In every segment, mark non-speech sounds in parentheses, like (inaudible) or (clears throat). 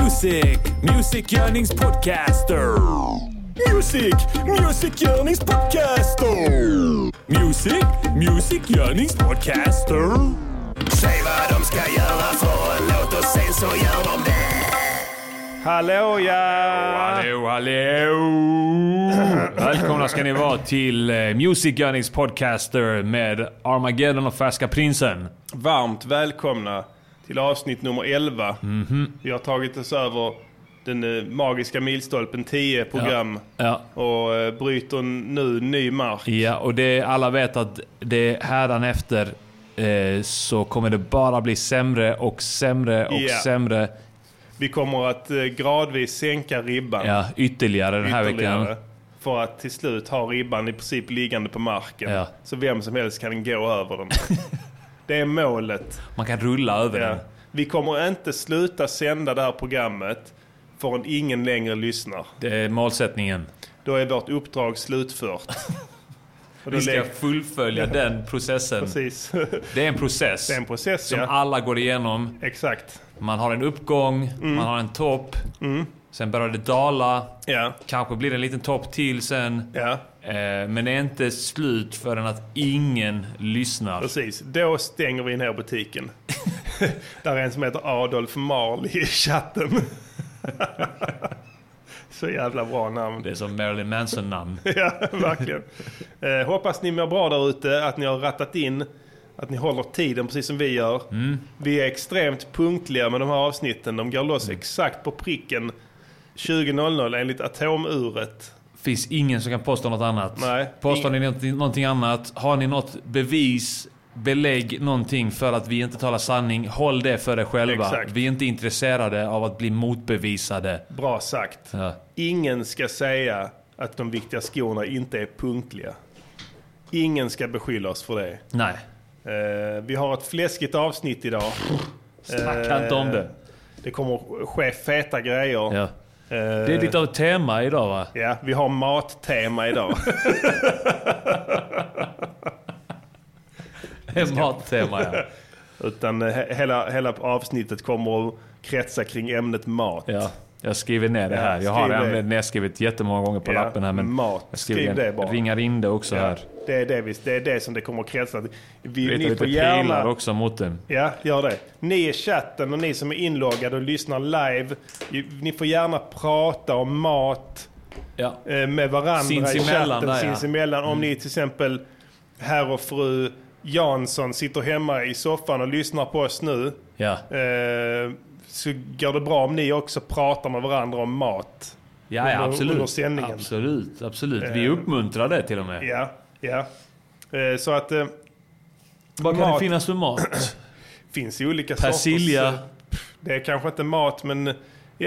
Music, musikgörningspodcaster. Music, musikgörningspodcaster. Music, musikgörningspodcaster. Säg vad de ska göra för en låt och sen så gör de det. Hallå ja! Hallå, hallå! Välkomna ska ni vara till eh, Music Gunnings Podcaster med Armageddon och Färska Prinsen. Varmt välkomna till avsnitt nummer 11. Mhm. Vi har tagit oss över den eh, magiska milstolpen 10 program Ja. och eh, bryter nu ny mark. Ja, och det, alla vet att det hädanefter eh, så kommer det bara bli sämre och sämre och Ja. sämre. Vi kommer att eh, gradvis sänka ribban Ja, ytterligare den här ytterligare. veckan. För att till slut ha ribban i princip liggande på marken. Ja. Så vem som helst kan gå över den. (laughs) det är målet. Man kan rulla över Ja. den. Vi kommer inte sluta sända det här programmet förrän ingen längre lyssnar. Det är målsättningen. Då är vårt uppdrag slutfört. (laughs) Vi ska fullfölja den processen. Precis. Det är en process. Är en process, Som ja. alla går igenom. Exakt. Man har en uppgång, Mm. man har en topp. Sen börjar det dala. Ja. Kanske blir det en liten topp till sen. Eh, men det är inte slut förrän att ingen lyssnar. precis. Då stänger vi ner butiken. (laughs) Där är en som heter Adolf Marley i chatten. (laughs) Så jävla bra namn. Det är som Marilyn Manson-namn. (laughs) Ja, verkligen. Eh, hoppas ni mår bra där ute, att ni har rattat in, att ni håller tiden precis som vi gör. Mm. Vi är extremt punktliga med de här avsnitten. De går loss exakt på pricken 20.00 enligt atomuret. finns ingen som kan påstå något annat. Nej. Påstår ni någonting, någonting annat, har ni något bevis, belägg, någonting för att vi inte talar sanning, håll det för er själva. Exakt. Vi är inte intresserade av att bli motbevisade. Bra sagt. Ja. Ingen ska säga att de viktiga skorna inte är punktliga. Ingen ska beskylla oss för det. Nej, Eh, vi har ett fläskigt avsnitt idag. snacka inte om det. Det kommer ske feta grejer. Ja. Eh, Det är lite av ett tema idag va? Ja, vi har mattema idag. (laughs) Mattema ja. Utan he- hela, hela avsnittet kommer att kretsa kring ämnet mat. ja. Jag skriver ner det här. Jag har det. det nedskrivet jättemånga gånger på lappen här. Men mat. jag skriver Skriv det bara. ringar in det också här. det, är det, vi, det är det som det kommer att kretsa. Vi, Rita ni lite får pilar gärna... också mot den. Ja, gör det. Ni i chatten och ni som är inloggade och lyssnar live. Ni får gärna prata om mat Ja. eh, med varandra Sinsemellan i chatten. där, ja. Mm. sinsemellan. Om ni till exempel, herr och fru Jansson, sitter hemma i soffan och lyssnar på oss nu. Ja. Eh, så går det bra om ni också pratar med varandra om mat. Ja, ja, Under- absolut. under sändningen. Absolut, absolut. Vi Eh. uppmuntrar det till och med. Ja, ja. Eh, så att eh, Vad kan mat- det finnas för mat? (clears throat) finns ju olika Persilja. sorters... eh, Det är kanske inte mat men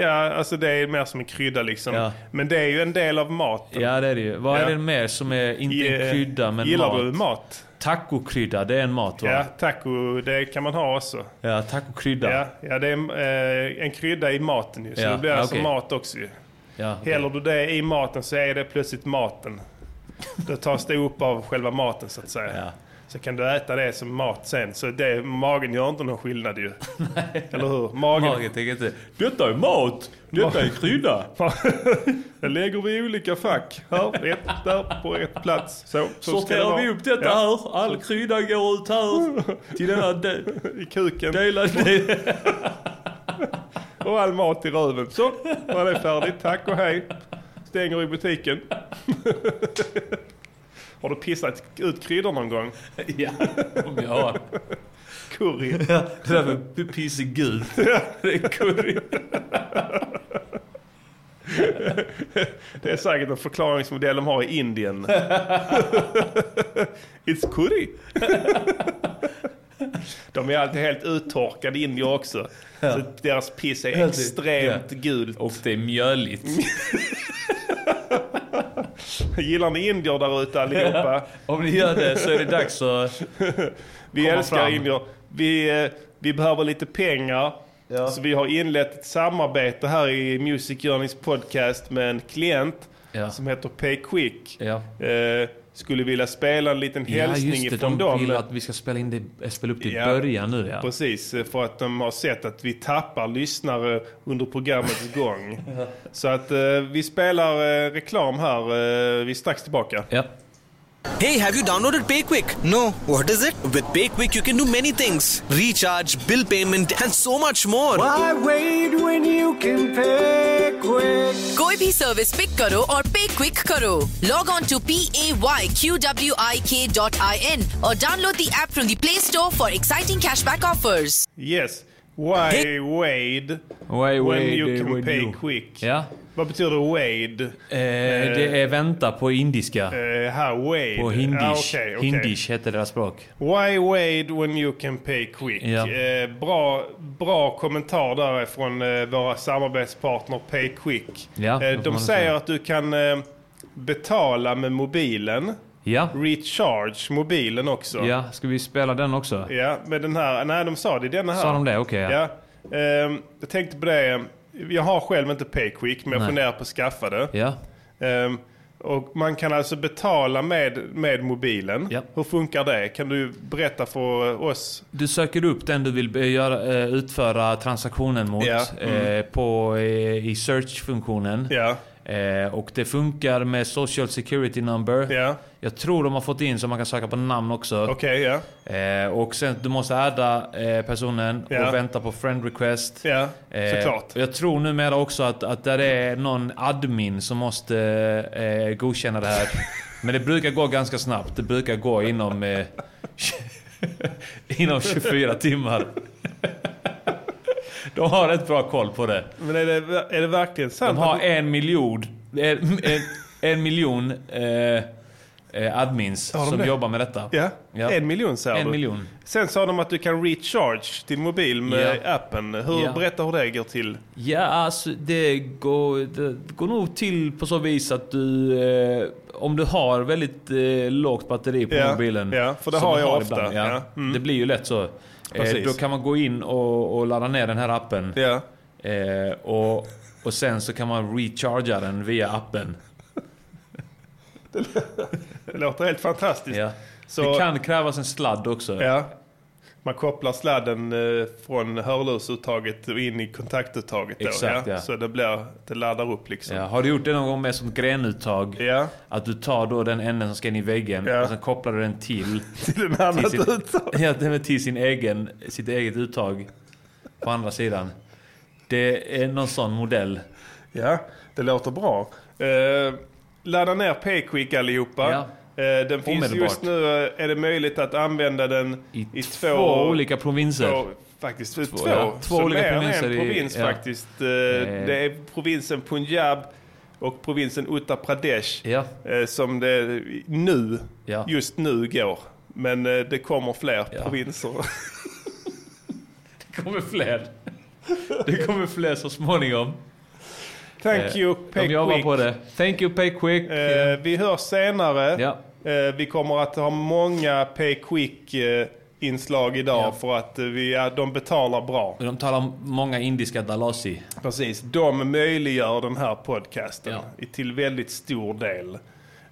ja, alltså det är mer som en krydda liksom. Ja. Men det är ju en del av maten. Ja, det är det ju. Vad Ja. är det mer som är inte en krydda men Gillar mat? du mat? Tacokrydda, det är en mat va? Ja, taco, det kan man ha också. Ja, tacokrydda. Ja, ja det är eh, en krydda i maten ju. Så Ja, det blir alltså okej. mat också ju. Ja, okej. Häller du det i maten så är det plötsligt maten. Då tas det upp av själva maten så att säga. Så kan du äta det som mat sen. Så det, magen gör inte någon skillnad ju. (laughs) Eller hur? Magen, Magen tänker inte, detta är mat, detta är krydda. (laughs) det lägger vi i olika fack. Här, ett där på ett plats. Så, så Sorterar vi upp detta Ja, här, all krydda går ut här. Till denna de (laughs) I kuken. delade... Och all mat i röven. Så, var det färdigt. Tack och hej. Stänger i butiken. Har du pissat ut kryddor någon gång? (laughs) ja, om jag har. Curry. (laughs) Ja, det där med piss är gult. (laughs) Det är curry. Det är säkert en förklaringsmodell de har i Indien. It's curry. De är alltid helt uttorkade indier också. Så deras piss är extremt ja. gult. Och det är mjöligt. (laughs) Gillar ni indier där ute allihopa? (laughs) Om ni gör det så är det dags att... (laughs) Vi Komma älskar fram. indier. Vi, eh, vi behöver lite pengar. Så vi har inlett ett samarbete här i Music Journeys podcast med en klient Ja. som heter Pay Quick. Ja. Eh, skulle vilja spela en liten Ja, hälsning just det. ifrån De dem. vill att vi ska spela, in det, spela upp det i Ja. början nu ja. Precis, för att de har sett att vi tappar lyssnare under programmets (laughs) gång. Så att eh, vi spelar eh, reklam här. Eh, vi är strax tillbaka. ja. Hey, have you downloaded PayQuick? No. What is it? With PayQuick, you can do many things recharge, bill payment, and so much more. Why wait when you can pay quick? कोई भी service pick करो और pay quick करो log on to P A Y Q W I K dot I N और download the app from the play store for exciting cashback offers Yes. Why wade Why when wade, you eh, can when pay you- quick? Ja. Vad betyder wade? Eh, det är vänta på indiska. Eh, här, wade. På Ah, hindish. okej, okej. Hindish heter deras språk. Why wade when you can pay quick? Ja. Eh, bra, bra kommentar där från eh, våra samarbetspartner PayQuick. Ja, eh, det de säger säga. att du kan eh, betala med mobilen. Ja. Recharge mobilen också. Ja, ska vi spela den också? Ja, med den här. Nej, de sa det i denna här. Sa de det? Okej, ja. Ja. Ehm, jag tänkte på det. Jag har själv inte PayQuick, men jag Nej. funderar på att skaffa det. Ja. Ehm, och man kan alltså betala med, med mobilen. Ja. Hur funkar det? Kan du berätta för oss? Du söker upp den du vill göra, eh, utföra transaktionen mot Ja, mm. eh, på, eh, i search-funktionen. Ja, Eh, och det funkar med social security number. ja, Jag tror de har fått in så man kan söka på namn också. ja. Eh, och sen du måste adda eh, personen Ja. och vänta på friend request. Eh, såklart. Jag tror numera också att, att där är någon admin som måste eh, godkänna det här. (laughs) Men det brukar gå ganska snabbt. Det brukar gå inom, (laughs) inom 24 timmar. (laughs) De har rätt bra koll på det. Men är det, är det verkligen sant? De har en miljon, en, en, en miljon eh, eh, admins Har de som det? jobbar med detta. Ja, Ja. en miljon säger En du. miljon. Sen sa de att du kan recharge din mobil med Ja. appen. Hur, Ja. Berätta hur det går till. Ja, alltså det går, det går nog till på så vis att du... Eh, om du har väldigt eh, lågt batteri på Ja, mobilen. ja, för det har jag ofta, ja, ja. Mm. Det blir ju lätt så. Eh, då kan man gå in och, och ladda ner den här appen. Ja. Eh, och, och sen så kan man recharga den via appen. (laughs) Det låter helt fantastiskt. Ja. Så- Det kan krävas en sladd också. Ja. Man kopplar sladden eh, från hörlursuttaget och in i kontaktuttaget. Då, Exakt, ja. Så det, blir, det laddar upp liksom. Ja, har du gjort det någon gång med som grenuttag? Ja. Att du tar då den änden som ska in i väggen Ja. och sen kopplar du den till, (laughs) Till en annan till, sin, uttag. (laughs) ja, till sin egen, sitt eget uttag på andra sidan. Det är någon sån modell. Ja, det låter bra. Eh, ladda ner PayQuick allihopa. Ja. Eh, den finns Omedelbart. just nu, eh, är det möjligt att använda den I, i två, två, olika provinser. två faktiskt två, två, ja. Två olika mer än provinser en i- provins ja. faktiskt. Eh, det är provinsen Punjab och provinsen Uttar Pradesh Ja, som det nu, Ja. just nu går. Men det kommer fler Ja. provinser. (laughs) (laughs) det kommer fler. Det kommer fler så småningom. Thank Eh, you De jobbar på det. Thank you pay quick. Eh, vi hörs senare. ja. Eh, vi kommer att ha många PayQuick eh, inslag idag Ja. för att vi, ja, de betalar bra. De talar många indiska dalasi. Precis, de möjliggör den här podcasten Ja. till väldigt stor del.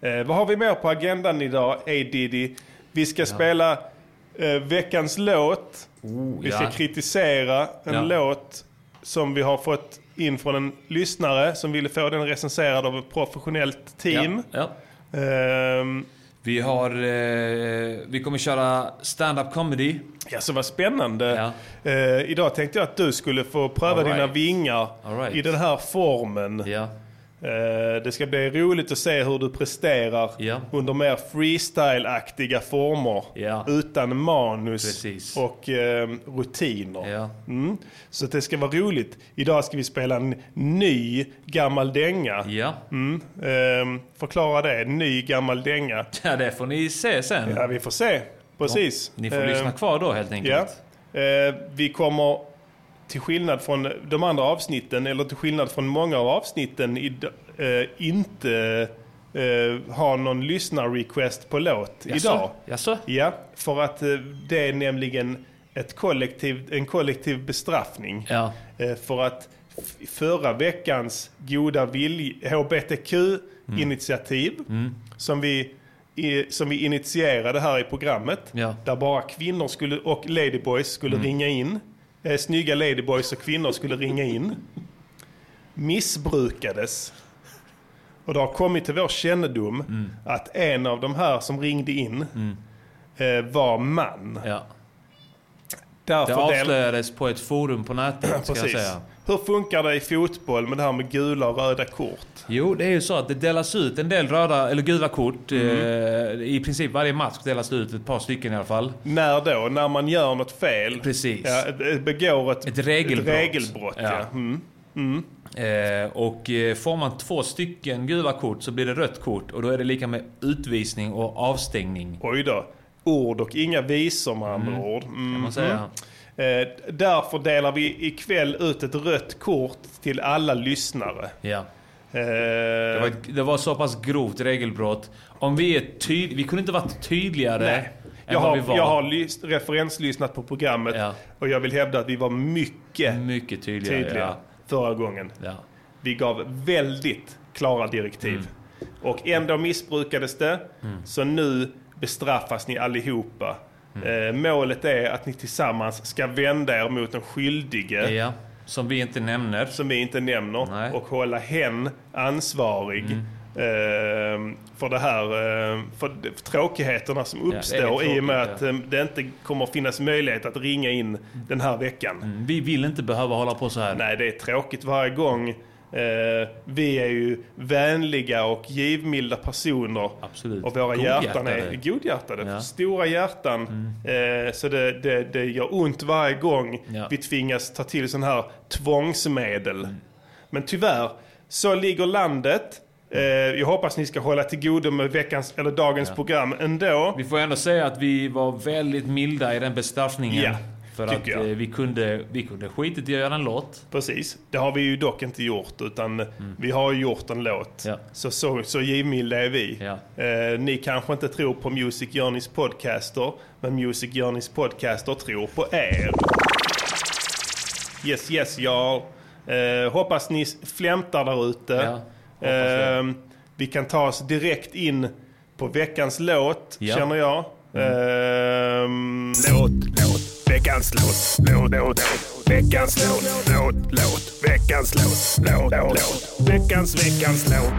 Eh, vad har vi mer på agendan idag, A Diddy? Vi ska spela eh, veckans låt. vi ska ja. kritisera en Ja. låt som vi har fått in från en lyssnare som ville få den recenserad av ett professionellt team. Ja. ja. Ehm, Vi har... Eh, vi kommer köra stand-up comedy. Ja, så vad spännande. Ja. Eh, idag tänkte jag att du skulle få pröva All dina right. vingar right. i den här formen. Ja. Eh, det ska bli roligt att se hur du presterar Ja. under mer freestyle-aktiga former. Ja. Utan manus Precis. och eh, rutiner. Ja. Mm. Så det ska vara roligt. Idag ska vi spela en ny gammal dänga. Mm. Eh, förklara det. Ny gammal dänga. ja, det får ni se sen. Ja, vi får se. Precis. Ni får Eh, lyssna kvar då helt enkelt. Eh, vi kommer till skillnad från de andra avsnitten, eller till skillnad från många av avsnitten, i, eh, inte eh, ha någon lyssnar-request på låt Jaså? idag. Jaså? Ja, för att eh, det är nämligen ett kollektiv, en kollektiv bestraffning. Ja. Eh, för att förra veckans goda vilj, HBTQ-initiativ, som vi i, som vi initierade här i programmet. Ja. Där bara kvinnor skulle, och ladyboys skulle ringa in. Eh, snygga ladyboys och kvinnor skulle ringa in. Missbrukades. Och det har kommit till vår kännedom att en av de här som ringde in eh, var man. Ja. Därför Det avslöjades på ett forum på nätet, (clears throat) ska jag säga. Hur funkar det i fotboll med det här med gula och röda kort? Jo, det är ju så att det delas ut en del röda eller gula kort. Mm. Eh, I princip varje match delas det ut ett par stycken i alla fall. När då? När man gör något fel? Precis. Ja, begår ett, Ett regelbrott. Ett regelbrott ja. Ja. Mm. Eh, och eh, får man två stycken gula kort så blir det rött kort och då är det lika med utvisning och avstängning. Oj då. Ord och inga visor med andra ord. Mm. Kan man säga. Eh, därför delar vi ikväll ut ett rött kort till alla lyssnare. Ja. Eh, Det var, det var så pass grovt regelbrott. Om vi är tydliga... Vi kunde inte varit tydligare Nej. Jag har, jag har lys- referenslyssnat på programmet Ja. och jag vill hävda att vi var mycket Mycket tydligare. tydliga Ja. förra gången. Ja. Vi gav väldigt klara direktiv. Mm. Och ändå missbrukades det. Så nu bestraffas ni allihopa. Mm. Eh, målet är att ni tillsammans ska vända er mot den skyldige. ja. Som vi inte nämner. Som vi inte nämner. Nej. Och hålla hen ansvarig. Mm. eh, för det här, eh, för tråkigheterna som det är uppstår i och med tråkigt, att eh, det inte kommer finnas möjlighet att ringa in den här veckan. Vi vill inte behöva hålla på så här. Nej, det är tråkigt varje gång. Eh, vi är ju vänliga och givmilda personer. Absolut. Och våra hjärtan är Godhjärtade. godhjärtade. Ja. Mm. Stora hjärtan. Eh, så det, det, det gör ont varje gång Ja. vi tvingas ta till sån här tvångsmedel. Mm. Men tyvärr, så ligger landet. Eh, jag hoppas ni ska hålla till godo med veckans, eller dagens program ändå. Vi får ändå säga att vi var väldigt milda i den bestraffningen. Ja, för att jag. eh, vi kunde, vi kunde skitit i att göra en låt. Precis. Det har vi ju dock inte gjort, utan vi har ju gjort en låt. Ja. Så, så, så givmilda är vi. Ja. Eh, ni kanske inte tror på Music Journeys podcaster, men Music Journeys podcaster tror på er. Yes, yes, y'all. Eh, hoppas ni flämtar där ute. Ja, eh, vi kan ta oss direkt in på veckans låt, känner jag. Eh, låt, låt, veckans låt, låt, låt, låt, veckans låt, låt, låt, veckans låt, låt, låt, veckans, veckans låt.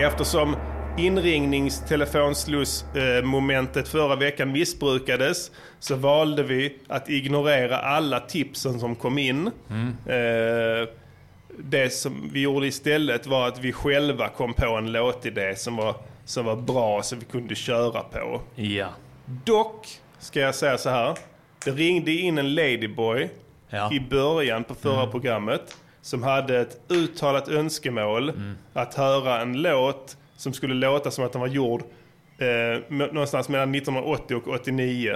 Eftersom inringningstelefonslussmomentet förra veckan missbrukades så valde vi att ignorera alla tipsen som kom in. Eh, det som vi gjorde istället var att vi själva kom på en låtidé som var, som var bra som vi kunde köra på. Ja. Dock ska jag säga så här. Det ringde in en ladyboy Ja. i början på förra programmet som hade ett uttalat önskemål att höra en låt som skulle låta som att den var gjord eh, någonstans mellan 1980 och 89.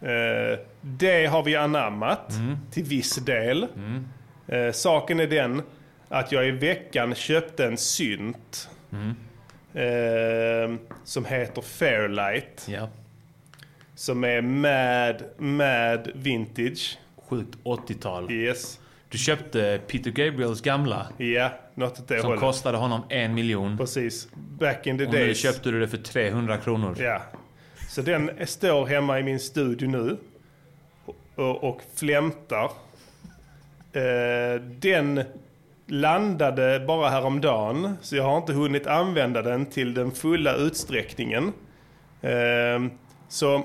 Eh, det har vi anammat till viss del. Eh, saken är den att jag i veckan köpte en synt eh, som heter Fairlight. Ja. Som är mad, mad vintage. Sjukt 80-tal. Yes. Du köpte Peter Gabriels gamla. Ja, något åt det Som hållet. kostade honom en miljon. Precis. Back in the Och nu days. köpte du det för 300 kronor. Ja. Så den står hemma i min studio nu. Och, och flämtar. Eh, den landade bara häromdagen. Så jag har inte hunnit använda den till den fulla utsträckningen. Eh, så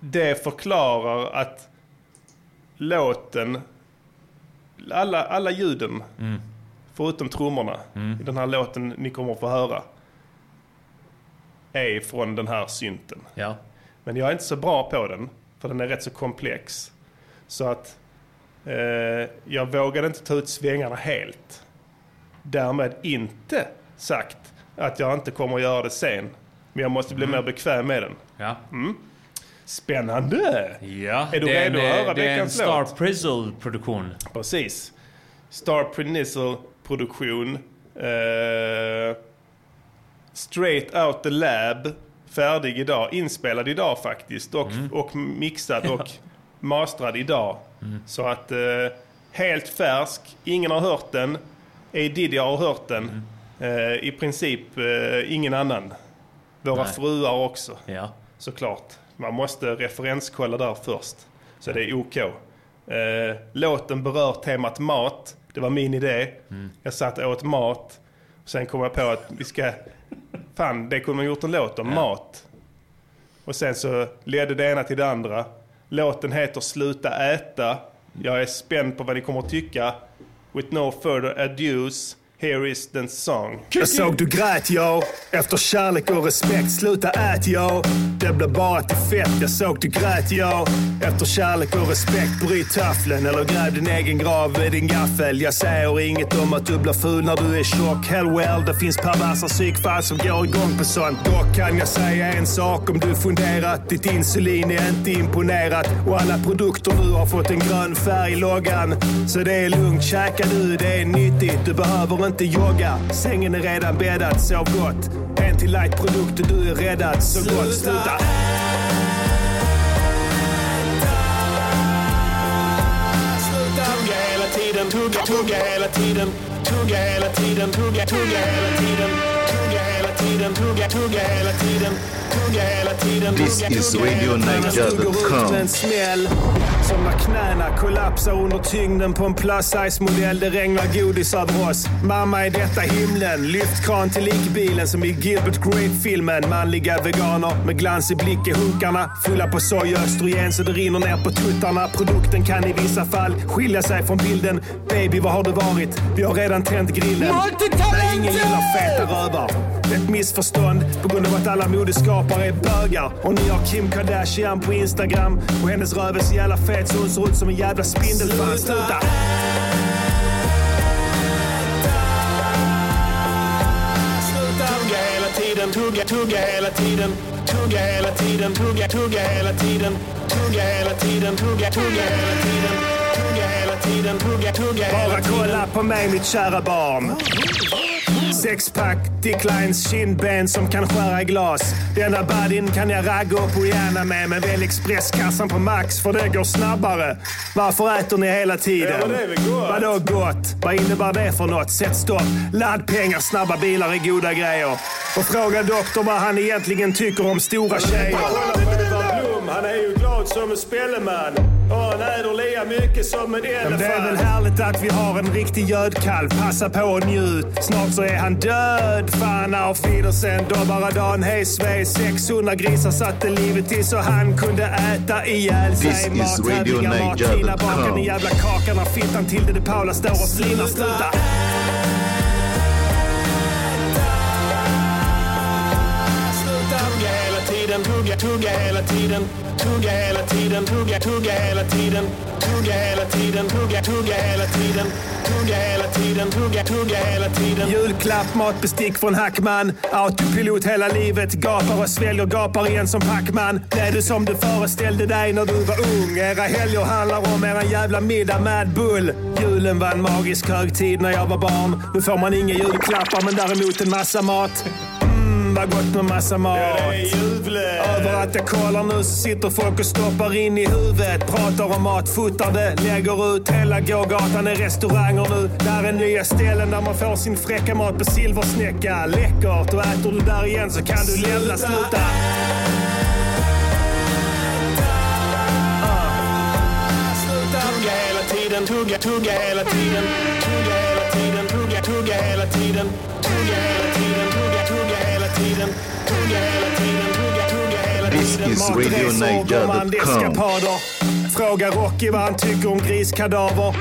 det förklarar att låten, alla, alla ljuden, förutom trummorna i den här låten ni kommer att få höra, är från den här synten. Ja. Men jag är inte så bra på den, för den är rätt så komplex. Så att eh, jag vågade inte ta ut svängarna helt. Därmed inte sagt att jag inte kommer att göra det sen. Men jag måste bli mer bekväm med den. Ja. Spännande! ja. Är du det redo en, att höra Det är en veckans Star låt? Prizzle-produktion. Precis. Star Peninsel produktion. Eh, straight out the lab. Färdig idag. Inspelad idag faktiskt. Och, och mixad (laughs) och mastrad idag. Så att eh, helt färsk. Ingen har hört den. A. Diddy har hört den. Eh, I princip ingen annan. Våra Nej. fruar också, Ja. såklart. Man måste referenskolla där först. Så det är OK. Eh, låten berör temat mat. Det var min idé. Jag satt och åt mat. Sen kom jag på att vi ska... Fan, det kunde man gjort en låt om. Mat. Och sen så ledde det ena till det andra. Låten heter Sluta äta. Jag är spänd på vad ni kommer att tycka. With no further ados, here is the song. Jag såg du grät jag, efter kärlek och respekt. Sluta ät jag, det blir bara till fett. Jag såg du grät jag, efter kärlek och respekt. Bryt tafflen eller gräv din egen grav med din gaffel. Jag säger inget om att du blir ful när du är tjock. Hell well, det finns perversa psykfall som går igång på sånt. Dock kan jag säga en sak om du funderat. Ditt insulin är inte imponerat och alla produkter nu har fått en grön färg i loggan. Så det är lugnt, käka du, det är nyttigt. Du behöver inte jogga. Sängen är redan bäddad, sov gott. En till light-produkt och du är räddad. Så gott, sluta. Tugga hela tiden, tugga, tugga hela tiden. Tugga hela tiden, tugga, tugga hela tiden. Tiden, tugga, tugga hela tiden. Tugga hela tiden, This tugga, is med en smäll. Som när knäna kollapsar under tyngden på en plus size modell. Det regnar godis över oss. Mamma är detta himlen. Lyft kran till likbilen som i Gilbert Grape-filmen. Manliga veganer med glans i blick i hunkarna. Fulla på soja och östrogen så det rinner ner på tuttarna. Produkten kan i vissa fall skilja sig från bilden. Baby, var har du varit? Vi har redan tänt grillen. Nej, ingen gillar feta rövar. Ett missförstånd på grund av att alla modeskapare är bögar. Och ni har Kim Kardashian på Instagram. Och hennes röv är så jävla fet så hon ser ut som en jävla spindelfan. Sluta! Tugga hela tiden, tugga, tugga hela tiden. Tugga hela tiden, tugga, tugga hela tiden. Tugga hela tiden, tugga, tugga hela tiden. Tugga hela tiden, tugga, tugga hela tiden. Bara kolla på mig mitt kära barn. Sexpack, Dicklines kindben som kan skära i glas. Denna badin kan jag ragga upp och gärna med. Men välj expresskassan på Max för det går snabbare. Varför äter ni hela tiden? Ja, det är väl gott. Vadå gott? Vad innebär det för något? Sätt stopp. Laddpengar, snabba bilar är goda grejer. Och fråga doktorn vad han egentligen tycker om stora tjejer. Han är ju glad som en spelleman. Mycket som en elefant. Det är väl härligt att vi har en riktig gödkalv. Passa på och njut. Snart så är han död. Fan auf Wiedersehen, dobbara dan, hej svej. 600 grisar satte livet till så han kunde äta ihjäl sig. This is RadioNiger.com. Martina bakar den jävla kakan när fittan till det Paula står och slinar. Sluta! Tiden, tugga, tugga hela tiden. Tugga hela tiden, tugga, tugga hela tiden. Tugga hela tiden, tugga, tugga hela tiden. Tugga hela tiden, tugga, tugga hela tiden. Julklapp, matbestick från Hackman. Autopilot hela livet. Gapar och sväljer, gapar igen som Pacman. Blev du som du föreställde dig när du var ung? Era helger handlar om eran jävla middag med Bull. Julen var en magisk högtid när jag var barn. Nu får man inga julklappar men däremot en massa mat. Vad gott med massa mat. Över att jag kollar nu så sitter folk och stoppar in i huvudet. Pratar om mat, fotar det, lägger ut. Hela gågatan är restauranger nu. Där är nya ställen där man får sin fräcka mat på silversnäcka. Läckert! Och äter du där igen så kan du lämna. Sluta! Tiden, tugga, tugga hela tiden. Tugga hela tiden, tugga, tugga hela tiden. Tugga hela tiden, gourmandeskapader. Fråga Rocky vad han tycker om griskadaver.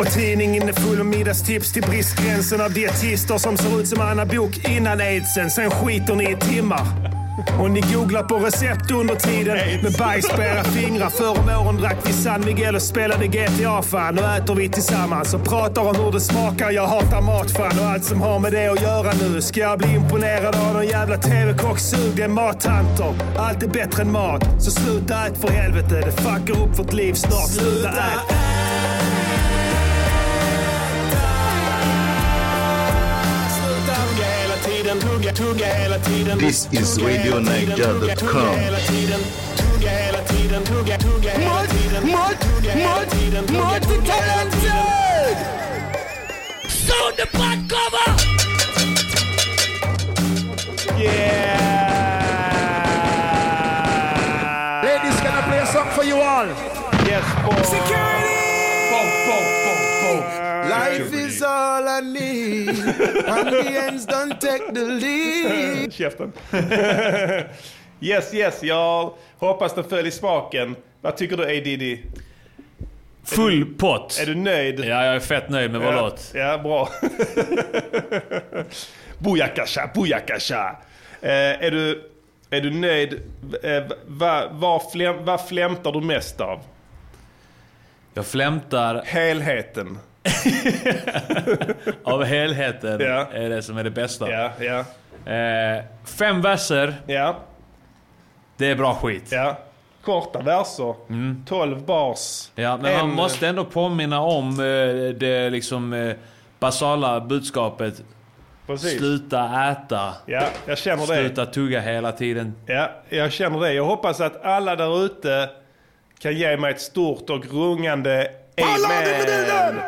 Och tidningen är full av middagstips till bristgränsen av dietister som ser ut som Anna Bok innan aidsen. Sen skiter ni i timmar. Och ni googlar på recept under tiden med bajs på era fingrar. Förr om åren drack vi San Miguel och spelade GTA fan. Nu äter vi tillsammans och pratar om hur det smakar. Jag hatar mat fan och allt som har med det att göra nu. Ska jag bli imponerad av någon jävla TV-kock-sug? Det är mattanter. Allt är bättre än mat. Så sluta ät för helvete. Det fuckar upp vårt liv snart. Sluta ät. This is RadioNiger.com. Multi talented! Sound the pot cover! Yeah! Ends don't take the lead. Käften. (laughs) yes, yes, jag hoppas den föll i smaken. Vad tycker du, A. Diddy? Full pott. Är du nöjd? Ja, jag är fett nöjd med vår ja, låt. Ja, bra. (laughs) Booyakasha, booyakasha. Eh, är, du, är du nöjd? Eh, vad fläm, vad flämtar du mest av? Jag flämtar Helheten. (laughs) av helheten. Ja. är det som är det bästa. Ja, ja, Eh, fem verser, ja, det är bra skit. ja. Korta verser. 12 bars. Ja, men man En- måste ändå påminna om eh, det liksom eh, basala budskapet. Precis. Sluta äta. Ja, jag känner det. Sluta tugga hela tiden. Ja, jag känner det. Jag hoppas att alla där ute kan ge mig ett stort och rungande amen.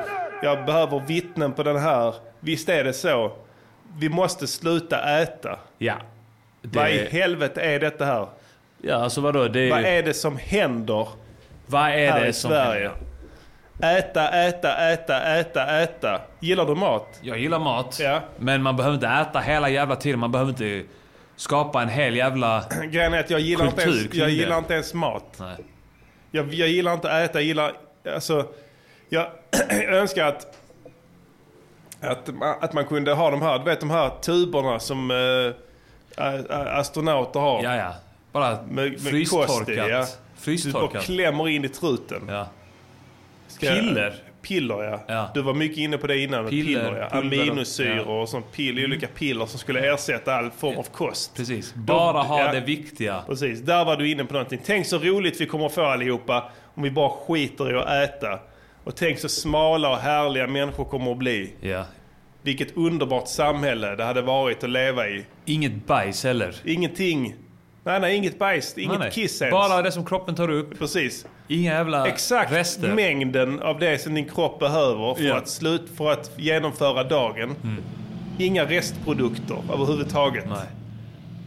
Jag behöver vittnen på den här. Visst är det så. Vi måste sluta äta. Ja. Vad i Det, helvete är detta här? ja, alltså vadå? Det, Vad är det som händer vad är här det i som Sverige? Äta, äta, äta, äta, äta. Gillar du mat? Jag gillar mat, Ja. men man behöver inte äta hela jävla tiden. Man behöver inte skapa en hel jävla... (clears throat) Grejen är att jag gillar, inte ens, jag det. gillar inte ens mat. Nej. Jag, jag gillar inte att äta, jag gillar... Alltså, (clears throat) jag önskar att, att, att man kunde ha de här, du vet de här tuberna som a- astronauter har. Ja, ja. Bara Med- med frystorkat. kost i, ja. Du bara Frystorkat. klämmer in i truten. Ja. Piller. Piller ja. Ja. Du var mycket inne på det innan. Piller, Piller, ja. Aminosyror ja. och sånt piller, olika piller som skulle ersätta all form av kost. Precis. Bara ha ja. det viktiga. Precis, där var du inne på någonting. Tänk så roligt vi kommer att få allihopa om vi bara skiter i att äta. Och tänk så smala och härliga människor kommer att bli. Ja. Vilket underbart samhälle det hade varit att leva i. Inget bajs heller. Ingenting. Nej, nej, inget bajs. Inget Nej, nej. kiss ens. Bara det som kroppen tar upp. Precis. Inga jävla Exakt rester. mängden av det som din kropp behöver för, Ja. att, slut, för att genomföra dagen. Inga restprodukter överhuvudtaget. Nej.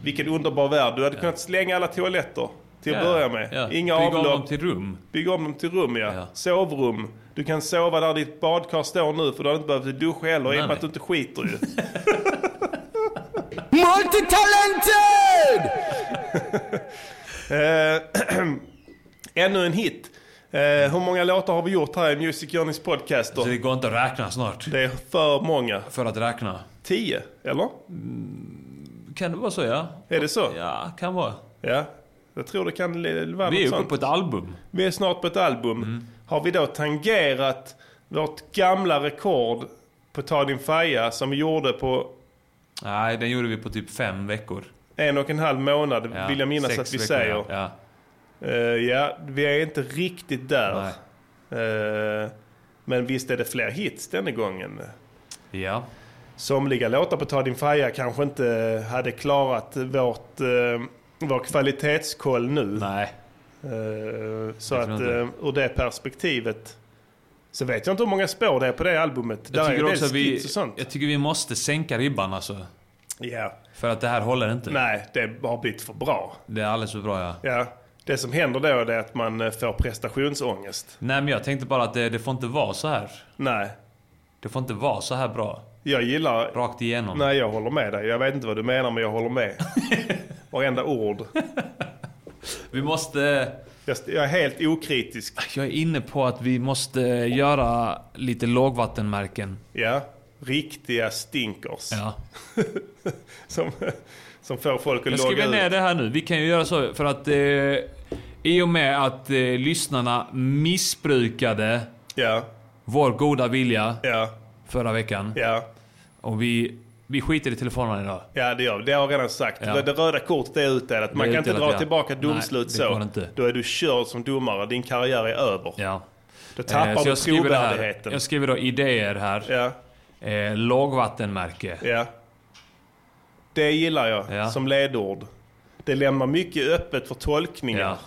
Vilken underbar värld. Du hade kunnat slänga alla toaletter till att Ja, börja med. ja. Inga Bygga om avlopp. dem till rum. Bygga om dem till rum, ja. Ja. Sovrum. Du kan sova där ditt badkar står nu för du har inte behövt duscha heller i och med att du inte skiter ju. (laughs) Multitalented! Eh, (clears throat) Ännu en hit. Eh, hur många låtar har vi gjort här i Music Journeys podcast då? Så det går inte att räkna snart. Det är för många. För att räkna. Tio, eller? Kan det vara så ja? Är det så? Ja, kan vara. Ja. Jag tror det kan vara Vi är uppe på ett album. Vi är snart på ett album. Har vi då tangerat vårt gamla rekord på Ta din faja som vi gjorde på Nej, den gjorde vi på typ fem veckor. en och en halv månad, Ja, vill jag minnas att vi veckor, säger. Ja. Eh, ja, vi är inte riktigt där. Eh, men visst är det fler hits denna gången. ja. Somliga låtar på Ta din faja kanske inte hade klarat vårt, eh, vår kvalitetskoll nu. Nej. Eh, så Jag att eh, ur det perspektivet så vet jag inte hur många spår det är på det albumet. Jag Där är tycker, en också att vi, och sånt. jag tycker vi måste sänka ribban alltså. Ja. För att det här håller inte. Nej, det har blivit för bra. Det är alldeles för bra ja. Ja. Det som händer då är att man eh, får prestationsångest. Nej men jag tänkte bara att det, det får inte vara så här. Nej, Det får inte vara så här bra. jag gillar... Rakt igenom. Nej, jag håller med dig. Jag vet inte vad du menar, men jag håller med. (laughs) Varenda ord. Vi måste... Jag, är helt okritisk. Jag är inne på att vi måste göra lite lågvattenmärken. Ja. Riktiga stinkers. Ja. (laughs) Som, som får folk att Jag logga skriver ner ut. det här nu. Vi kan ju göra så för att eh, i och med att eh, lyssnarna missbrukade Ja, vår goda vilja ja, förra veckan. ja. Och vi, vi skiter i telefonerna idag. Ja, det gör vi. Det har jag redan sagt. Ja. Det, röda kortet är utdelat. Man är kan inte dra ja. tillbaka Nej, domslut det så. inte. Då är du körd som domare. Din karriär är över. Ja. Då tappar Eh, du trovärdigheten. jag skriver då idéer här. Ja, Eh, lågvattenmärke. ja. Det gillar jag Ja. som ledord. Det lämnar mycket öppet för tolkningar. Ja.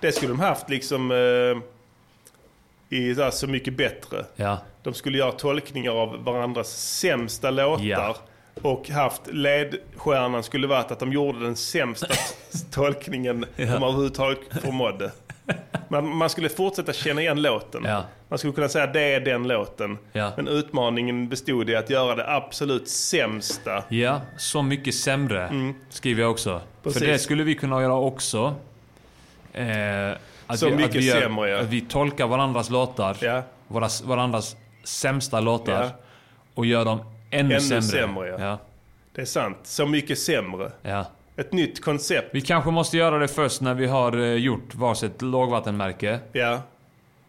Det skulle de haft liksom eh, i så, så mycket bättre. Ja. De skulle göra tolkningar av varandras sämsta låtar. Ja. Och haft ledstjärnan skulle varit att de gjorde den sämsta (laughs) tolkningen Ja. de överhuvudtaget förmådde. Man, man skulle fortsätta känna igen låten. Ja. Man skulle kunna säga det är den låten. Ja. Men utmaningen bestod i att göra det absolut sämsta. Ja, så mycket sämre skriver jag också. Mm. Precis. För det skulle vi kunna göra också. Eh, att Så vi, mycket att vi sämre, ja. Att vi tolkar varandras låtar, Ja. våra, varandras sämsta låtar, Ja. och gör dem ännu, Ännu sämre. sämre, ja. ja. Det är sant. Så mycket sämre. ja. Ett nytt koncept. Vi kanske måste göra det först när vi har eh, gjort varsitt lågvattenmärke. Ja.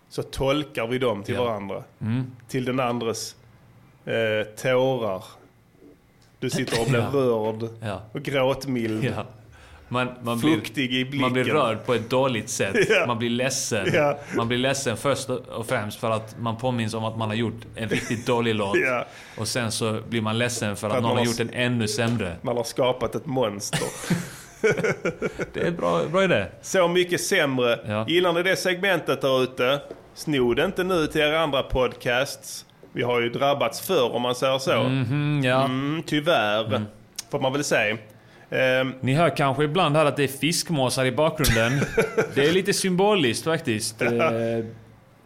Så tolkar vi dem till varandra. Mm. Till den andres eh, tårar. Du sitter och blir (laughs) rörd och gråtmild. Man, man, blir, Fuktig i blicken. man blir rörd på ett dåligt sätt. (laughs) Ja. Man blir ledsen. Ja. Man blir ledsen först och främst för att man påminns om att man har gjort en riktigt dålig låt. (laughs) Ja. Och sen så blir man ledsen för att, att någon man har har gjort en ännu sämre. Man har skapat ett monster. (laughs) Det är en bra, bra idé. Så mycket sämre. Ja. Gillar ni det segmentet där ute? Sno det inte nu till era andra podcasts. Vi har ju drabbats förr om man säger så. Mhm, ja. Mm, tyvärr, får man väl säga. Ehm, Ni hör kanske ibland här att det är fiskmåsar i bakgrunden. (laughs) det är lite symboliskt faktiskt. Eh,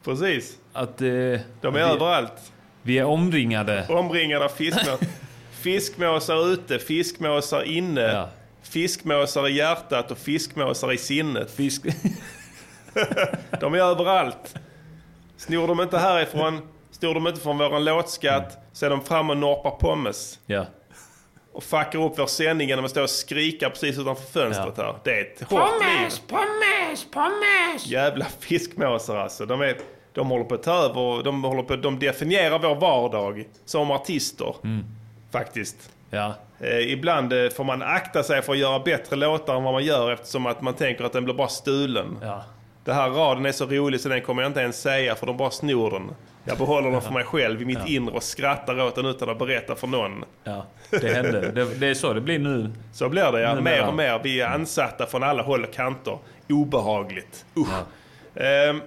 precis. att eh, De är vi, överallt. vi är omringade. Omringade av fiskmåsar. (laughs) fiskmåsar ute, fiskmåsar inne. Ja. Fiskmåsar i hjärtat och fiskmåsar i sinnet. Fisk... (laughs) De är överallt. Snor de inte härifrån, snor de inte från våran låtskatt, så är de framme och norpar pommes. ja. Och fuckar upp vår sändning genom att stå och skrika precis utanför fönstret Ja. här. Det är ett hårt pommes, pommes! Jävla fiskmåsar alltså. De, är, de håller på att ta över, de, håller på, de definierar vår vardag som artister. Faktiskt. ja. Eh, ibland eh, får man akta sig för att göra bättre låtar än vad man gör eftersom att man tänker att den blir bara stulen. Ja. Det här raden är så rolig så den kommer jag inte ens säga för de bara snor den. Jag behåller den för mig själv i mitt inre och skrattar åt den utan att berätta för någon. Ja, det händer. Det, det är så det blir nu. Så blir det ja, mer och mer. Vi är ansatta från alla håll och kanter. Obehagligt. Usch. Ja. Ehm,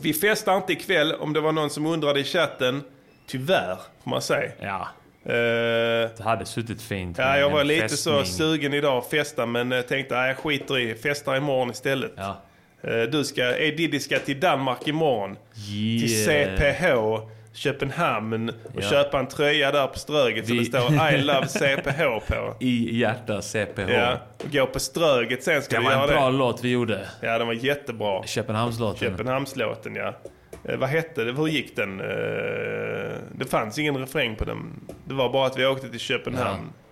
vi festar inte ikväll om det var någon som undrade i chatten. Tyvärr, får man säga. Ja, Ehm, det hade suttit fint. ja, jag var lite fästning. så sugen idag att festa men eh, tänkte att jag skiter i festar imorgon istället. Ja. Eh, Du ska, E. Diddy ska till Danmark imorgon. Till Yeah. CPH Köpenhamn och Ja. köpa en tröja där på Ströget så Vi- det står I love CPH på. (laughs) I hjärta CPH. Ja, och gå på Ströget sen ska Det vi var göra en bra det. låt vi gjorde. Ja, den var jättebra. Köpenhamnslåten. Köpenhamnslåten ja. Eh, vad hette det? Hur gick den? Eh, det fanns ingen refräng på den. Det var bara att vi åkte till Köpenhamn. Eh,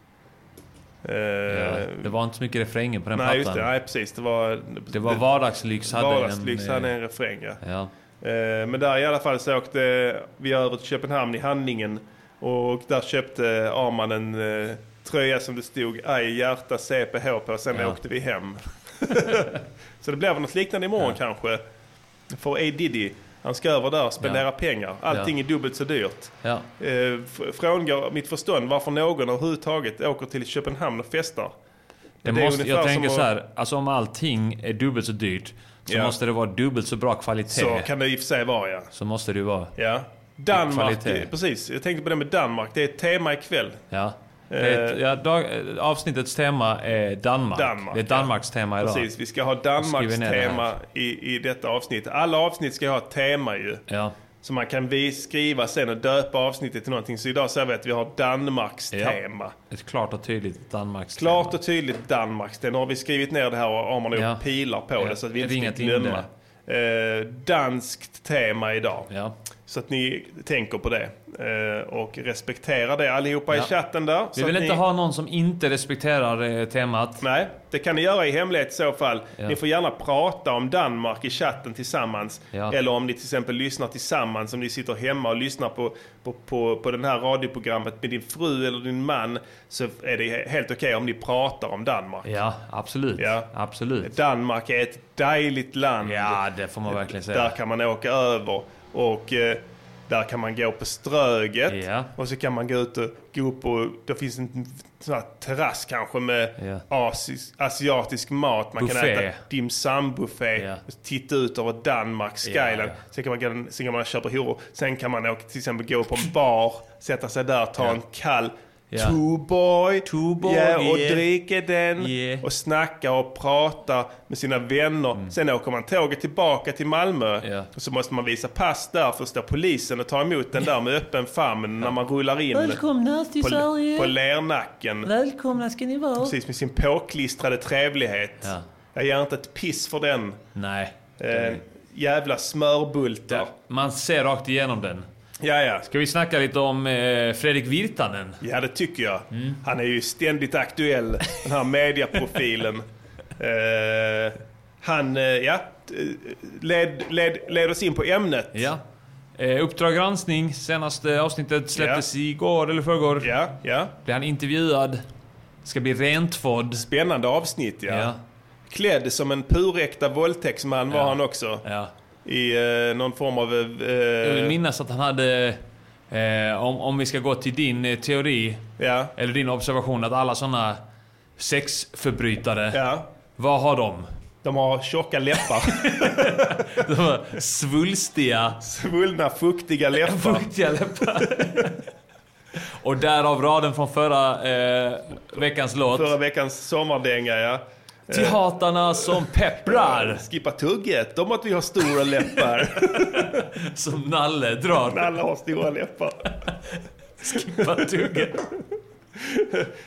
Ja, det var inte så mycket refränger på den nej, plattan. det. Nej, precis. Det var... Det var Vardagslyx hade Vardagslyx en... hade eh, en refräng ja. Ja. Eh, Men där i alla fall så åkte vi över till Köpenhamn i handlingen. Och där köpte Arman en eh, tröja som det stod Aj hjärta CPH på. Sen Ja. åkte vi hem. (laughs) så det väl något liknande imorgon kanske. För A Diddy. Han ska över där och spendera Ja. pengar. Allting är dubbelt så dyrt. Ja. Eh, frångår mitt förstånd varför någon överhuvudtaget åker till Köpenhamn och festar. Det är måste, jag tänker så här, alltså om allting är dubbelt så dyrt så Ja. måste det vara dubbelt så bra kvalitet. Så kan det i och för sig vara ja. Så måste det ju vara. ja. Danmark, precis. Jag tänkte på det med Danmark. Det är ett tema ikväll. Ja. Är ett, ja dag, eh, avsnittets tema är Danmark. Danmark, det är Danmarks tema idag. Precis, vi ska ha Danmarks ner det tema i, i detta avsnitt. Alla avsnitt ska ha ett tema ju. Ja. Så man kan vi skriva sen och döpa avsnittet till någonting. Så idag säger vi att vi har Danmarks Ja. tema. Ett klart och tydligt Danmarks Klart tema. och tydligt Danmarks tema. Nu har vi skrivit ner det här och har man Ja. pilar på Ja. det så att vi inte ska glömma. Eh, danskt tema idag. Ja. Så att ni tänker på det. Eh, och respekterar det allihopa Ja. i chatten där. Vi vill inte ni... ha någon som inte respekterar eh, temat. Nej, det kan ni göra i hemlighet i så fall. Ja. Ni får gärna prata om Danmark i chatten tillsammans. Ja. Eller om ni till exempel lyssnar tillsammans, om ni sitter hemma och lyssnar på, på, på, på den här radioprogrammet med din fru eller din man. Så är det helt okej om ni pratar om Danmark. Ja, absolut. Ja. Absolut. Danmark är ett dejligt land. Ja, det får man verkligen Där säga. kan man åka över och eh, där kan man gå på Ströget. Ja. Och så kan man gå ut och gå upp och det finns en sån här terrass kanske med Ja. asis, asiatisk mat. Man kan Buffé. äta dim sum buffé. Ja. Titta ut över Danmark skyline. Ja. Sen, kan man, sen kan man köpa horor. Sen kan man åka, till exempel gå på en bar, sätta sig där, ta en kall Ja. Tuborg. Tuborg, ja, och yeah. dricker den Yeah. och snackar och pratar med sina vänner. Sen åker man tåget tillbaka till Malmö Mm. Ja. och så måste man visa pass där för att stå polisen och ta emot den där med öppen famn när man rullar in Välkomna till på, Sverige. på Lernacken. Välkomna ska ni vara. Precis med sin påklistrade trevlighet. Ja. Jag ger inte ett piss för den. Nej. Eh, jävla smörbultar. Man ser rakt igenom den. Ja, ja. Ska vi snacka lite om eh, Fredrik Virtanen? Ja, det tycker jag. Mm. Han är ju ständigt aktuell, den här mediaprofilen. (laughs) Eh, han, eh, ja, led, led, led oss in på ämnet. Ja. Eh, Uppdrag granskning, senaste avsnittet släpptes igår eller förrgår. Ja, ja. Blev han intervjuad. Ska bli rentfodd. Spännande avsnitt, ja. Ja. Klädd som en puräkta våldtäktsman var Ja. han också. Ja. I eh, någon form av... Eh, Jag vill minnas att han hade, eh, om, om vi ska gå till din eh, teori, ja, eller din observation, att alla sådana sexförbrytare, ja. vad har de? De har tjocka läppar. (laughs) De har svulstiga, Svullna, fuktiga läppar. (laughs) fuktiga läppar. Och därav raden från förra eh, veckans låt. Förra veckans sommardänga, ja. Till hatarna som pepprar, Skippa tugget om att vi har stora läppar. (laughs) som Nalle drar. Alla har stora läppar. Vad tugget.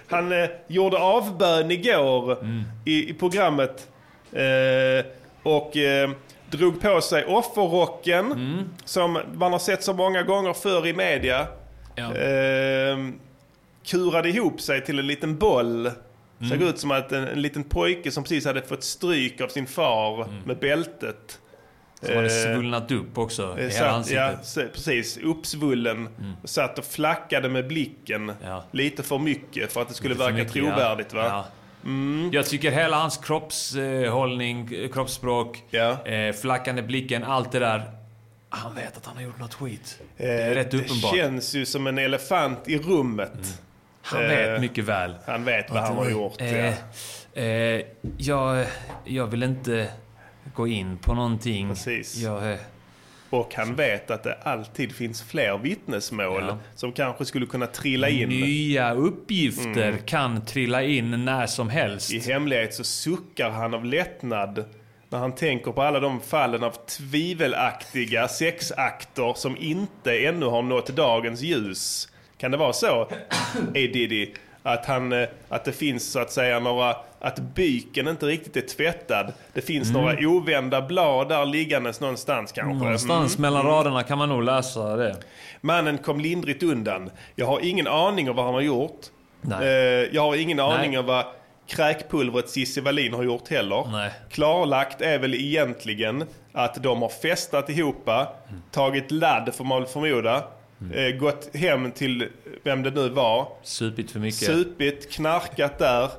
Han eh, gjorde avbön igår i, i programmet. Eh, och eh, drog på sig offerrocken. Som man har sett så många gånger förr i media. Ja. Eh, kurade ihop sig till en liten boll. Såg ut som att en, en liten pojke som precis hade fått stryk av sin far med bältet. Som hade Eh, svullnat upp också i Eh, hela Satt, ja, ansiktet. se- precis. Uppsvullen. Och satt och flackade med blicken. Ja. Lite för mycket för att det skulle Lite verka mycket, trovärdigt. ja. Va? Ja. Jag tycker hela hans kroppshållning, eh, kroppsspråk, Ja. eh, flackande blicken, allt det där. Han vet att han har gjort något skit. Det är Eh, rätt uppenbart. Det känns ju som en elefant i rummet. Han eh, vet mycket väl. Han vet vad han har gjort. Eh, ja. eh, jag, jag vill inte gå in på någonting. Precis. Jag, eh, Och han vet att det alltid finns fler vittnesmål Ja. som kanske skulle kunna trilla in. nya uppgifter kan trilla in när som helst. I hemlighet så suckar han av lättnad när han tänker på alla de fallen av tvivelaktiga sexakter som inte ännu har nått dagens ljus. Kan det vara så, A. Diddy, att, han, eh, att det finns så att säga några, att byken inte riktigt är tvättad. Det finns några ovända blad där liggandes någonstans kanske. Mm. Någonstans mellan raderna kan man nog läsa det. Mannen kom lindrigt undan. Jag har ingen aning om vad han har gjort. Nej. Eh, jag har ingen aning Nej. om vad kräkpulvret Cissi Wallin har gjort heller. Nej. Klarlagt är väl egentligen att de har festat ihop, tagit ladd får man väl förmoda, Mm. gått hem till vem det nu var, Supit för mycket. supit, knarkat där.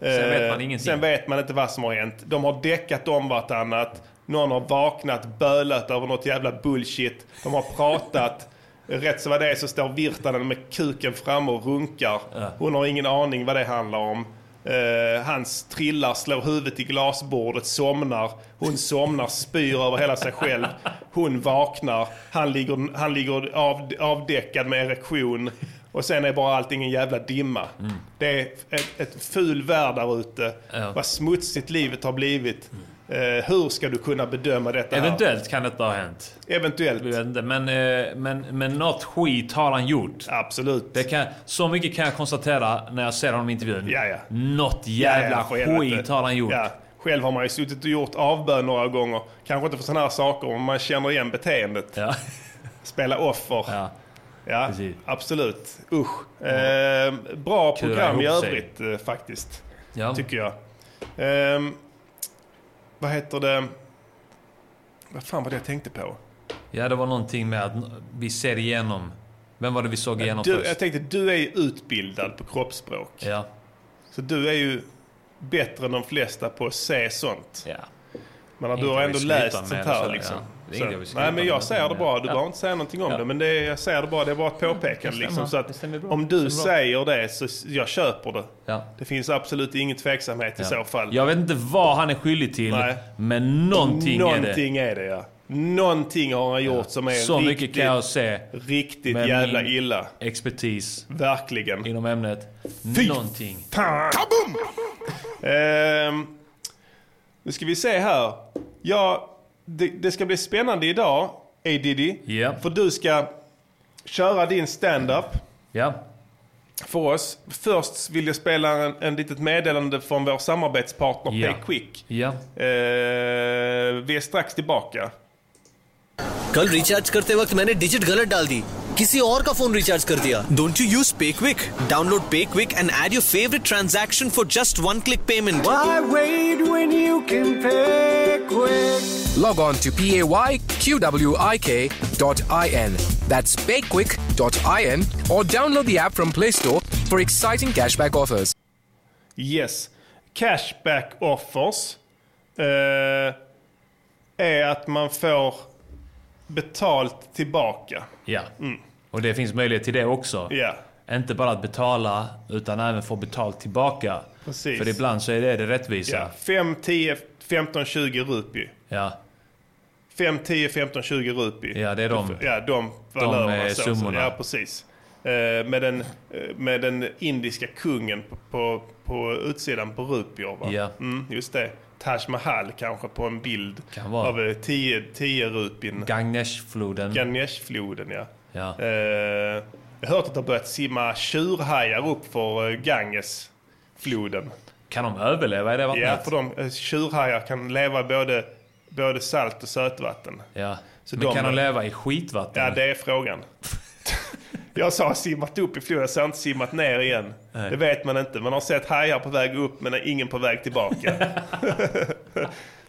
Sen vet man Eh, ingenting. Sen vet man inte vad som har hänt. De har däckat om vartannat. Någon har vaknat, bölat över något jävla bullshit. De har pratat. (laughs) Rätt så vad det är så står Virtanen med kuken fram och runkar. Hon har ingen aning vad det handlar om. Eh, hans trillar, slår huvudet i glasbordet, somnar. Hon somnar, spyr över hela sig själv. Hon vaknar. Han ligger, han ligger av, avdäckad med erektion. Och sen är bara allting en jävla dimma. Det är ett, ett ful värld där ute. Ja. Vad smutsigt livet har blivit. Eh, hur ska du kunna bedöma detta här? Eventuellt kan detta ha hänt. Eventuellt. Inte, men, eh, men, men något skit har han gjort. Absolut. Det kan, så mycket kan jag konstatera när jag ser honom i intervjun. Ja, ja. Något Ja, jävla ja, helvete. skit har han gjort. Ja. Själv har man ju suttit och gjort avbön några gånger. Kanske inte för sådana här saker, men man känner igen beteendet. Ja. Spela offer. Ja. Ja, Precis. absolut. Usch. Eh, bra Kura program i ihop sig. övrigt eh, faktiskt. Ja. Tycker jag. Ehm, vad heter det? Vad fan var det jag tänkte på? ja, det var någonting med att vi ser igenom. Vem var det vi såg igenom Du, först? jag tänkte, du är ju utbildad på kroppsspråk. Ja. Så du är ju bättre än de flesta på att se sånt. ja. Men du har ändå läst sånt här liksom. ja. Det Så- jag Nej men jag säger det bara. Du ja. behöver inte säga någonting om Ja. det. Men det, är- jag säger det bara. Det är bara ett påpekande liksom. Så att om du Det säger det så jag köper det. Ja. Det finns absolut ingen tveksamhet i så fall. Jag vet inte vad han är skyldig till, Nej. men någonting, är det. Någonting är det ja. Någonting har han gjort som är Så riktigt, mycket kan jag se. riktigt med jävla min illa. Expertis Verkligen. inom ämnet. Fy Någonting. Kaboom! Ehm, nu ska vi se här. Ja, det, det ska bli spännande idag, A Diddy. Ja. För du ska köra din stand-up Ja. för oss. Först vill jag spela en, en litet meddelande från vår samarbetspartner Ja. PayQuick. Ja. Eh, vi är strax tillbaka. कल recharge करते वक्त मैंने डिजिट गलत डाल दी किसी और का phone recharge कर दिया डोंट यू यूज पे क्विक डाउनलोड पे quick and add your favourite transaction for just one click payment Why wait when you can pay quick? Log on to payqwik.in. That's payquick.in or download the app from Play Store for exciting cashback offers. Yes. Cashback offers eh, är att man får betalt tillbaka. Ja. Och det finns möjlighet till det också. Ja. Inte bara att betala, utan även få betalt tillbaka. Precis. För ibland så är det det rättvisa. Ja. 5, 10, 15, 20 rupi. Ja. 5, 10, 15, 20 rupi. Ja, det är de. Ja, de valörerna. eh, så, så. summorna. Ja, precis. Eh, med, den, eh, med den indiska kungen på, på, på utsidan på rupior. Va? Ja. Mm, just det. Taj Mahal kanske på en bild Kan vara. av eh, 10, 10 rupin. Ganesh-floden. Ganeshfloden, ja. Ja. Eh, jag har hört att det har börjat simma tjurhajar upp för eh, Gangesfloden. Kan de överleva i det vattnet? Ja, för de eh, tjurhajar kan leva i både, både salt och sötvatten. Ja. Så Men de- kan de leva i skitvatten? Ja, det är frågan. (laughs) Jag sa simmat upp i floden, jag sa inte simmat ner igen. Nej. Det vet man inte. Man har sett hajar på väg upp men ingen på väg tillbaka. (laughs)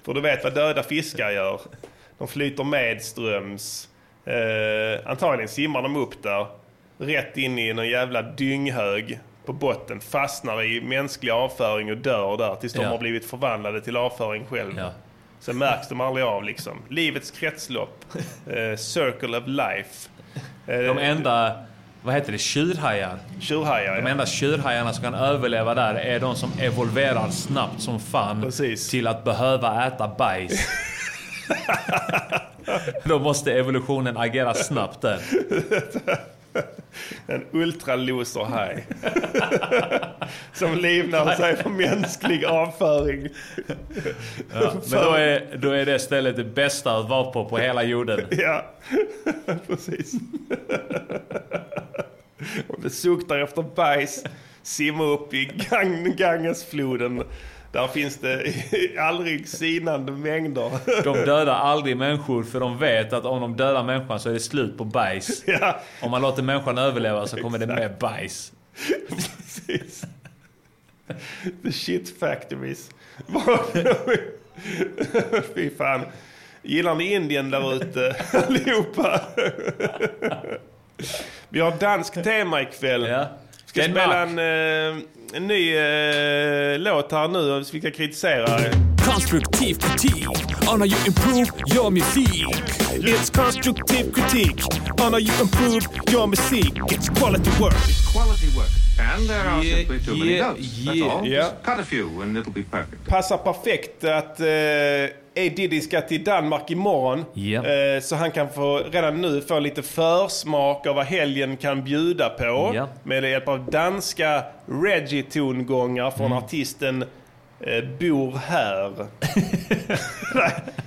För du vet vad döda fiskar gör. De flyter medströms. Eh, antagligen simmar de upp där. Rätt in i någon jävla dynghög på botten. Fastnar i mänsklig avföring och dör där tills de Ja. har blivit förvandlade till avföring själva. Ja. Sen märks de aldrig av liksom. Livets kretslopp. (laughs) Eh, circle of life. Eh, De enda, vad heter det, tjurhajar? Tjurhajar, De ja. enda tjurhajarna som kan överleva där är de som evolverar snabbt som fan Precis. till att behöva äta bajs. (laughs) Då måste evolutionen agera snabbt där. (laughs) (laughs) En ultraloserhaj. (laughs) Som livnär sig på mänsklig avföring. Ja, men då är, då är det stället det bästa att vara på på hela jorden. (laughs) Ja, precis. Om det suktar efter bajs, simma upp i gang, Gangesfloden. Där finns det (laughs) aldrig sinande mängder. De dödar aldrig människor för de vet att om de dödar människan så är det slut på bajs. (laughs) Ja, Om man låter människan överleva så kommer det med bajs. (laughs) precis. The shit factories. Fy fan. Gillar ni Indien där ute allihopa? Vi har dansk tema ikväll. Ja. Ska Den spela en, eh, en ny eh, låt här nu som vi ska kritisera. Constructive critique on how you improve your music. It's constructive critique on how you improve your music. It's quality work. quality work. And there are Yeah, simply too many yeah, notes. That's yeah. all. Yeah. Just cut a few and it'll be perfect. Passar perfekt att eh, A Diddy ska till Danmark imorgon. Ja. Eh, så han kan få redan nu få lite försmak av vad helgen kan bjuda på. Ja. Med hjälp av danska reggae-tongångar från Mm. artisten eh, Bor här. (laughs)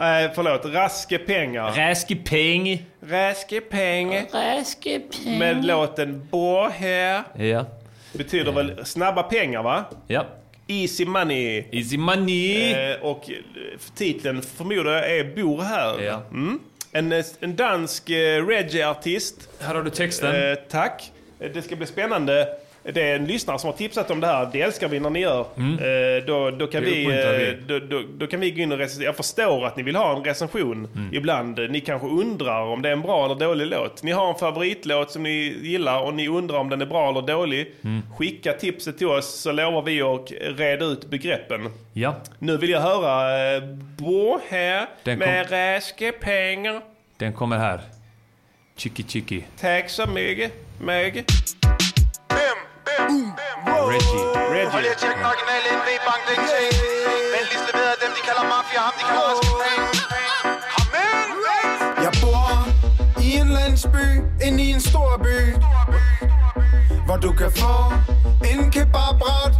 Nej, eh, förlåt, Raske pengar. Räskepeng. Raske pengar. Med låten Bor här. Ja. Betyder väl snabba pengar va? Ja. Easy money. Easy money. Eh, och eh, titeln förmodar jag är Bor här. Ja. Mm. En, eh, en dansk eh, reggae-artist. Här har du texten. Eh, tack. Det ska bli spännande. Det är en lyssnare som har tipsat om det här. Det älskar vi när ni gör. Eh, då, då, kan Mm. Vi, eh, då, då, då kan vi gå in och recensera. Jag förstår att ni vill ha en recension Mm. ibland. Ni kanske undrar om det är en bra eller dålig låt. Ni har en favoritlåt som ni gillar och ni undrar om den är bra eller dålig. Mm. Skicka tipset till oss så lovar vi att reda ut begreppen. Ja. Nu vill jag höra eh, Bo här Den kom- med raske pengar. Den kommer här. Chicky chicky. Tack så mycket. Mycket. Reggie. Reggie. tjek den originale NV Bank, den ting Venligst leveret af dem, de kalder mafia, ham de kalder Raske Penge Kom med! landsby ind i en stor by Hvor du kan få en kebabret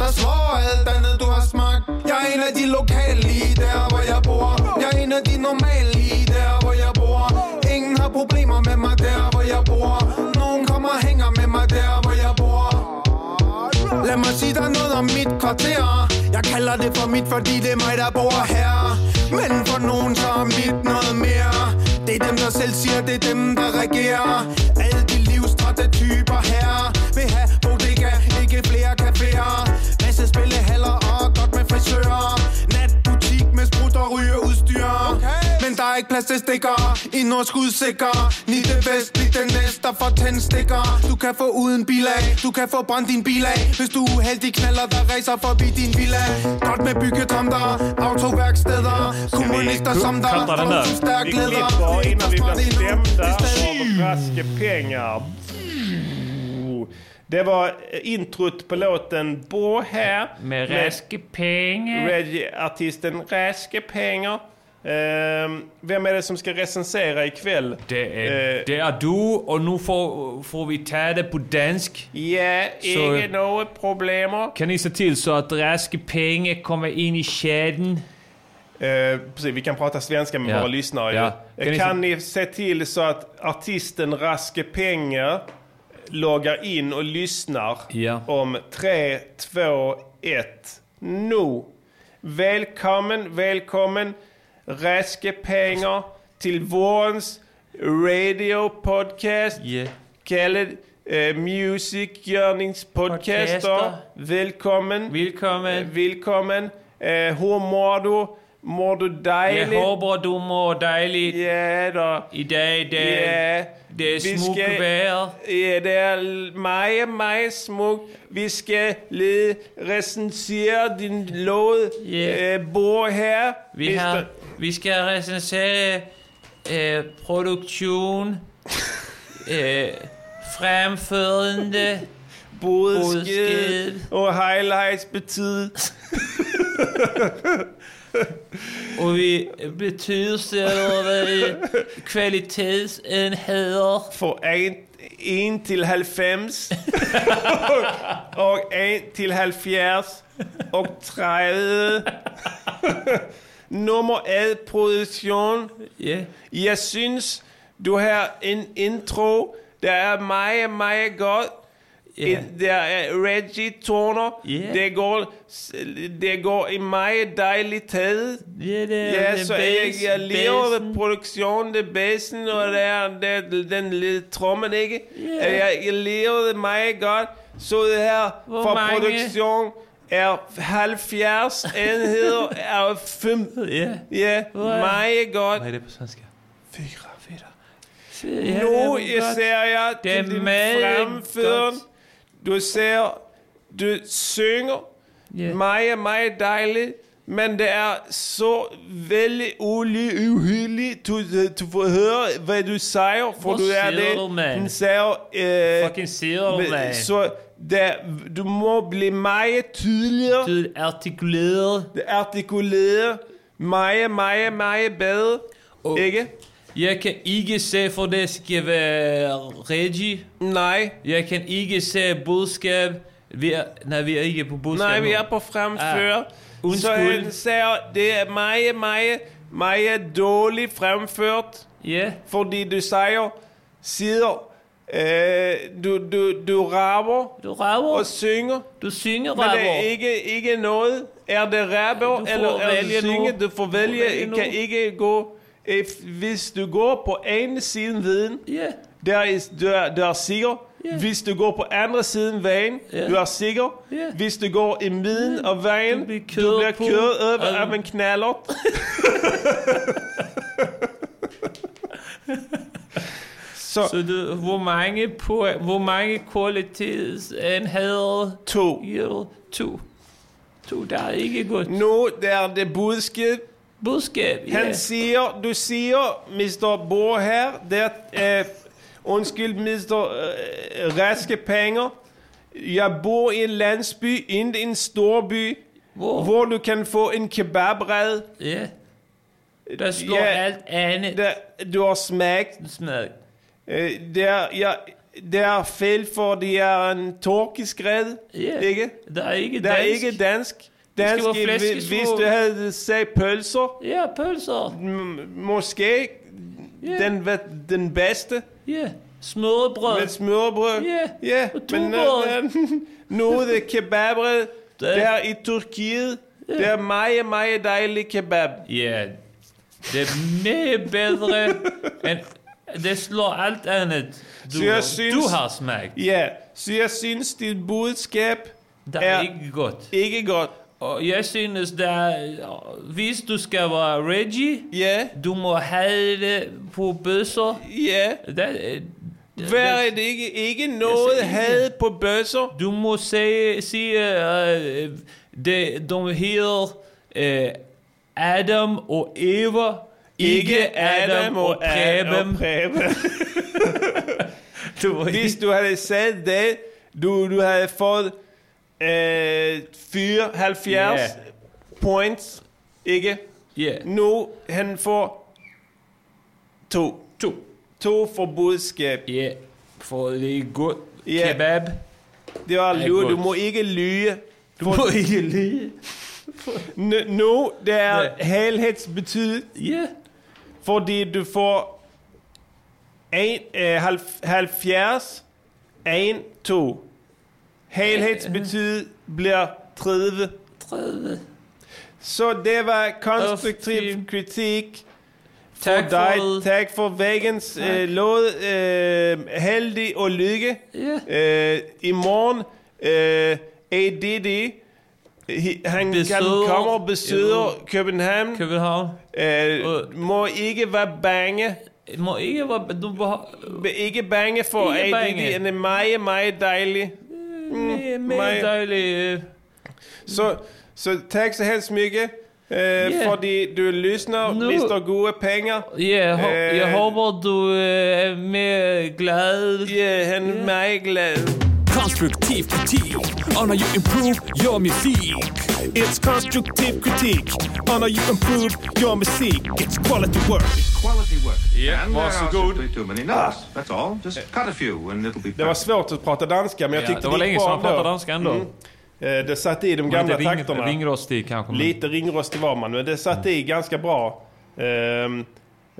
Der slår alt andet du har smagt Jeg er en af de lokale lige der hvor jeg bor Jeg er en af de normale lige der hvor jeg bor Ingen har problemer med mig der hvor jeg bor Nogen kommer og hænger med mig mig sige dig noget om mit kvarter. Jeg kalder det for mit, fordi det er mig, der bor her. Men for nogen så er mit noget mere. Det er dem, der selv siger, det er dem, der regerer. Ikke plads til stikker I skudsikker Ni det vest, ni det næste, får tændstikker Du kan få uden bilag Du kan få brændt din bil af Hvis du er uheldig knaller, der racer forbi din villa Godt med byggetomter Autoværksteder Kommunister som der där. som stærk Vi leder innan vi inom. stämda av raske pengar. Det var eh, introt på låten Bo här. Med raske pengar. Reggae-artisten Raske pengar. Ehm, vem är det som ska recensera ikväll? Det är, Eh, det är du och nu får, får vi ta det på dansk. Ja, Så- inget något problem. Kan ni se till så att raske pengar kommer in i chatten? Eh, precis, vi kan prata svenska med Ja. våra lyssnare. Ja. Eh, Kan Kan, ni ni se till så att artisten Raske Pengar loggar in och lyssnar Ja. om 3, 2, 1, nu. Välkommen, välkommen Raske Pengar till vårens radio podcast. Yeah. Kallad eh, Music Görningspodcaster. Podcaster. Välkommen. Välkommen. Eh, välkommen. Eh, hur mår du? Mår du dejligt? Jag hoppas du mår dejligt. Ja då. Idag det, Ja. Det är. Ja, det är meget, meget smukt. Vi ska lige recensera din låt. Eh, bor här. Vi, har, vi ska recensera eh, produktion, (laughs) eh, framförande, Budskab och highlights betyder. (laughs) och vi betygsätter kvalitetsenheter. För en, en till halvfems. (laughs) och en till halvfjerds. Och tredje. Nummer ett produktion. Ja. Jeg synes, du har en intro, der er meget, meget godt. Yeah. Der er Reggie Turner. Ja. Det, går, det går i meget dejligt taget. Ja, det Ja, det så jeg, bass- jeg lever bassen. ved produktionen, det er bassen, og der er der, den lille trommen, ikke? Ja. Jeg, jeg lever det meget godt. Så det her Hvor for mange? produktion er 70 enheder af 5. Ja. Meget godt. Vad är det på svenska? Fyra. Fyra. Nu ser jeg Det er Du ser, du synger Ja. meget, meget dejligt. Men det er så vældig ulig uhyggeligt. Du, du får høre, hvad du siger, for Hvor du er siger det. du? Den siger, øh, Fucking du, mand? Så der, du må blive meget tydeligere. Tydeligt artikuleret. Artikuleret. Meget, meget, meget bedre. Og- Ikke? Jeg kan ikke se, for det skal være Reggie. Nej. Jeg kan ikke se budskab. Vi er, nej, vi er ikke på budskab Nej, vi er på fremfør. Ah. Så han siger, det er meget, meget, meget dårligt fremført. Ja. Fordi du siger, siger, øh, du, du, du rapper Du rapper. og synger. Du synger Men det er rapper. ikke, ikke noget. Er det rapper, Du eller er vælge det synge? nu. Du får Du Jeg nu. kan ikke gå... If, hvis du går på ene siden viden, Ja. der er, du, er, du er sikker. Ja. Hvis du går på andre siden vejen, Ja. du er sikker. Ja. Hvis du går i midten af vejen, Du på kørt op af- af en knallert. (laughs) Så Så du, hvor mange, på, hvor mange kvalitetsenheder to. giver du? To. To, der er ikke godt. Nu der er det budskab. Ja. Han siger, du siger, Mr. Bor her, det er, øh, undskyld, Mr. Raske Penger. Jeg bor i en landsby, ikke en stor by, Hvor? hvor du kan få en kebabred. Ja. Der slår Ja. alt andet Der, du har smagt. smag. Eh, det, er, er feil, for det er en torkeskred. Ja, Ikke? det er ikke Det er dansk. Det skal Dansk, være hvis- du havde sagt pølser, Ja, pølser. måske Ja. den, hvad- den bedste. Ja, smørbrød. Med smørbrød. Ja, Ja, og men tuborg. øh, nu er det kebabbrød. Der i Tyrkiet. Det er meget, meget dejlig kebab. Ja, det er mere bedre end... Det slår alt andet, du, synes- du har smagt. Ja, så jeg synes, dit budskab Det er ikke godt. ikke godt. Og jeg synes, der, hvis du skal være Reggie, Ja, du må have det på ja. Der, øh, det ikke? Ikke noget siger ikke. had på bøsser? Du må sige, sige uh, det, de hedder uh, Adam og Eva. Ikke Adam og Preben. Preben. (laughs) Du havde sagt det, du, du havde fået øh, 74 Ja. points. Ikke? Ja, Nu han får to. to. To for budskab. Ja, for det er godt. Ja. Kebab. Det var godt. Du må ikke lyge. Du må ikke. N- nu, det er helhedsbetyd, Ja. fordi du får en, øh, halv- 70, 1, 2. Helhedsbetyd bliver 30. 30. Så det var konstruktiv kritik for dig. det. Tak for vegens øh, låd. Øh, heldig og lykke. Ja. Øh, I morgen øh, ADD. he- Han Besøger- kan komme og besøge Ja. København. København. Øh, Og- må ikke være bange. Må ikke være... Du må... Ikke bange for Ikke ADD. Han er meget, meget dejlig. Mere mig- dejligt. øh, Så, så tak så helst Mikke. Øh, Ja. Fordi du lyssnar, Nu- mister gode pengar. Ja, ho- Øh. jeg håber, du øh, er mere glad. Ja, han er meget glad. Konstruktiv kritik on how you improve your music. It's constructive critique on how you improve your music. It's quality work. Quality work. Yeah, and varsågod. That's all. Just cut a few and it'll be Det var svårt att prata danska men jag Ja, tyckte det var länge sedan man pratade danska ändå. Mm. Eh, Det satt i de Man gamla lite takterna. ringrostig kanske. men- Lite ringrostig var man, men det satt i ganska bra. Ehm,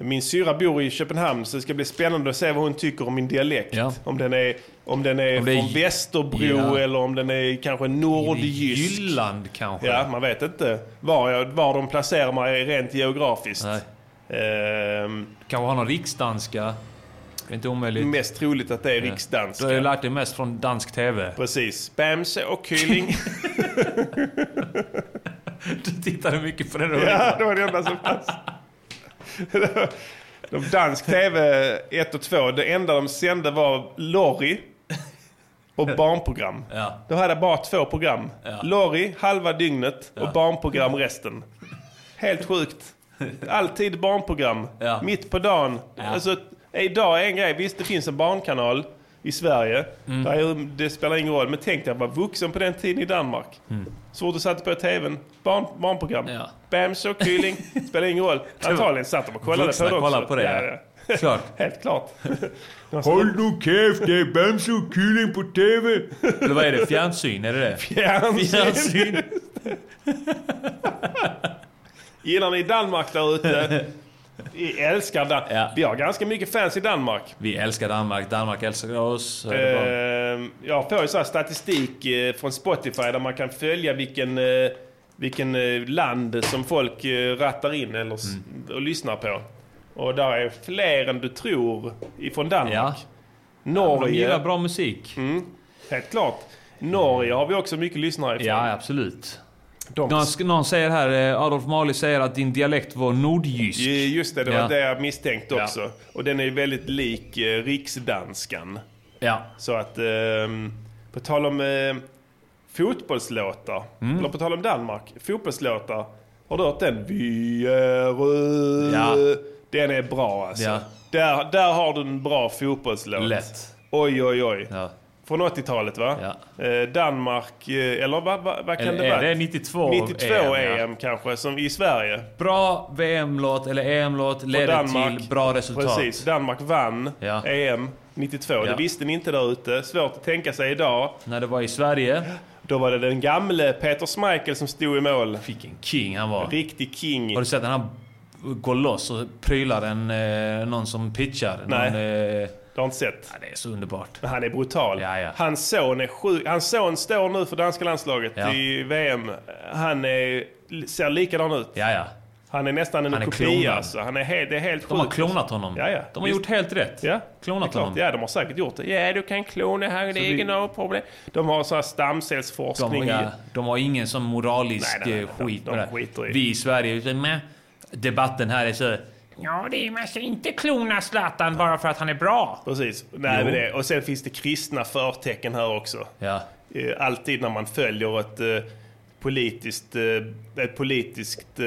Min syra bor i Köpenhamn så det ska bli spännande att se vad hon tycker om min dialekt. Ja. Om den är, om den är Om det är- från Västerbro Ja. eller om den är kanske nordjysk. Jylland kanske. Ja, man vet inte var, jag, var de placerar mig rent geografiskt. Nej. Ehm, Kanske har någon riksdanska. Det är inte omöjligt. mest troligt att det är Ja. riksdanska. Du har ju lärt dig mest från dansk TV. Precis. Bamse och Kylling. (laughs) (laughs) Du tittade mycket på den ja, det var det enda som fanns. De dansk tv 1 och 2, det enda de sände var Lorry och barnprogram. Ja. De hade bara två program. Ja. Lorry halva dygnet och barnprogram resten. Helt sjukt. Alltid barnprogram. Ja. Mitt på dagen. Alltså, idag är en grej. Visst, det finns en barnkanal i Sverige. Mm. Där är- det spelar ingen roll. Men tänk dig att vara vuxen på den tiden i Danmark. Så fort du satte på tvn, barn, barnprogram. Ja. Bamse och Kylling, spelar ingen roll. (laughs) Antagligen satt de och kollade Vuxna på det också. på det, ja. ja. Klart. (laughs) Helt klart. (laughs) Håll nu käft, det är Bamse och Kylling på TV! Eller vad är det? Fjärnsyn? Är det det? Fjärnsyn. Fjärnsyn. Gillar ni Danmark där ute? Vi älskar Dan- Ja. Vi har ganska mycket fans i Danmark. Vi älskar Danmark, Danmark älskar oss. Eh, jag får ju så här statistik eh, från Spotify där man kan följa vilken, eh, vilken eh, land som folk rattar in eller, Mm. och lyssnar på. Och där är fler än du tror ifrån Danmark. Ja. De Norge, gillar bra musik. helt klart. Norge har vi också mycket lyssnare ifrån. Ja, absolut. De, Någon, någon säger här, eh, Adolf Mali säger att din dialekt var nordjysk. Just det, det var Ja. det jag misstänkte Ja. också. Och den är ju väldigt lik eh, riksdanskan. Ja. Så att, ehm, på tal om eh, fotbollslåtar, Mm. eller på tal om Danmark, fotbollslåtar. Har du hört den? Vi är. Ja. Den är bra alltså. Ja. Där, där har du en bra fotbollslåt. Lätt. Oj, oj, oj. Ja. Från 80-talet va? Eh, Danmark, eh, eller vad, vad, vad kan Eller det är vara? det 92 92 EM, EM, ja. kanske, som i Sverige. Bra VM-låt eller EM-låt ledde till bra resultat. Precis, Danmark vann Ja. EM 92. Ja. Det visste ni inte där ute. Svårt att tänka sig idag. När det var i Sverige. Då var det den gamle Peter Schmeichel som stod i mål. Vilken king han var. Riktig king. Har du sett när han går loss och prylar en, eh, någon som pitchar? Nej. Någon, Du har inte sett? Ja, det är så underbart. Men han är brutal. Ja, ja. Hans son är sjuk. Hans son står nu för danska landslaget Ja. i VM. Han är, ser likadan ut. Ja, ja. Han är nästan en Han är kopia alltså. Han är helt, det är helt De har sjukt. klonat honom. Ja, ja. De har Visst. gjort helt rätt. Ja, Klonat det honom. Ja, de har säkert gjort det. Ja, du kan klona här, det är något problem. De har sån här De stamcellsforskning. har, i- ja, de har ingen sån moralisk Nej, nej, nej, eh, de- skit de med det. skiter i- Vi i Sverige, debatten här är så... Ja, det är, man ska inte klona Zlatan bara för att han är bra. Precis. Nej, men det. Och sen finns det kristna förtecken här också. Ja. Eh, Alltid när man följer ett eh, politiskt, eh, ett politiskt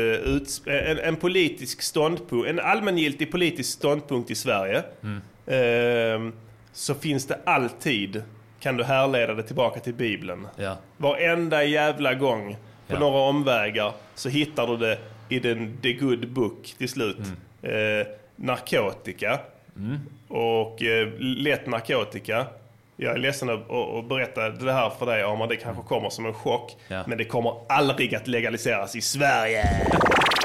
en, en politisk ståndpunkt, en allmängiltig politisk ståndpunkt i Sverige. Mm. eh, så finns det alltid, kan du härleda det tillbaka till Bibeln. Ja. Varenda jävla gång på Ja. några omvägar så hittar du det i den The Good Book till slut. Mm. Eh, narkotika och eh, lätt narkotika. Jag är ledsen att, att, att berätta det här för dig Arman, det kanske kommer som en chock. Ja. Men det kommer aldrig att legaliseras i Sverige. (laughs)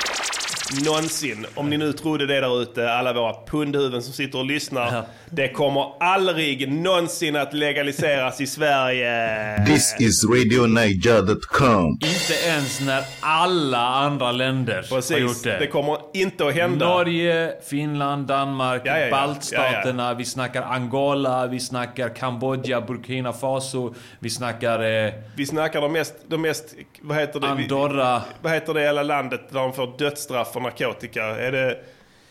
Någonsin. Om ni nu trodde det där ute, alla våra pundhuvuden som sitter och lyssnar. Det kommer aldrig någonsin att legaliseras i Sverige. This is RadioNiger.com. Inte ens när alla andra länder har Precis, gjort det. det kommer inte att hända. Norge, Finland, Danmark, Ja, ja, ja. baltstaterna, vi snackar Angola, vi snackar Kambodja, Burkina Faso, vi snackar eh, Vi snackar de mest, de mest vad heter det? Andorra. vad heter det hela landet där de får dödsstraff för narkotika? Är det,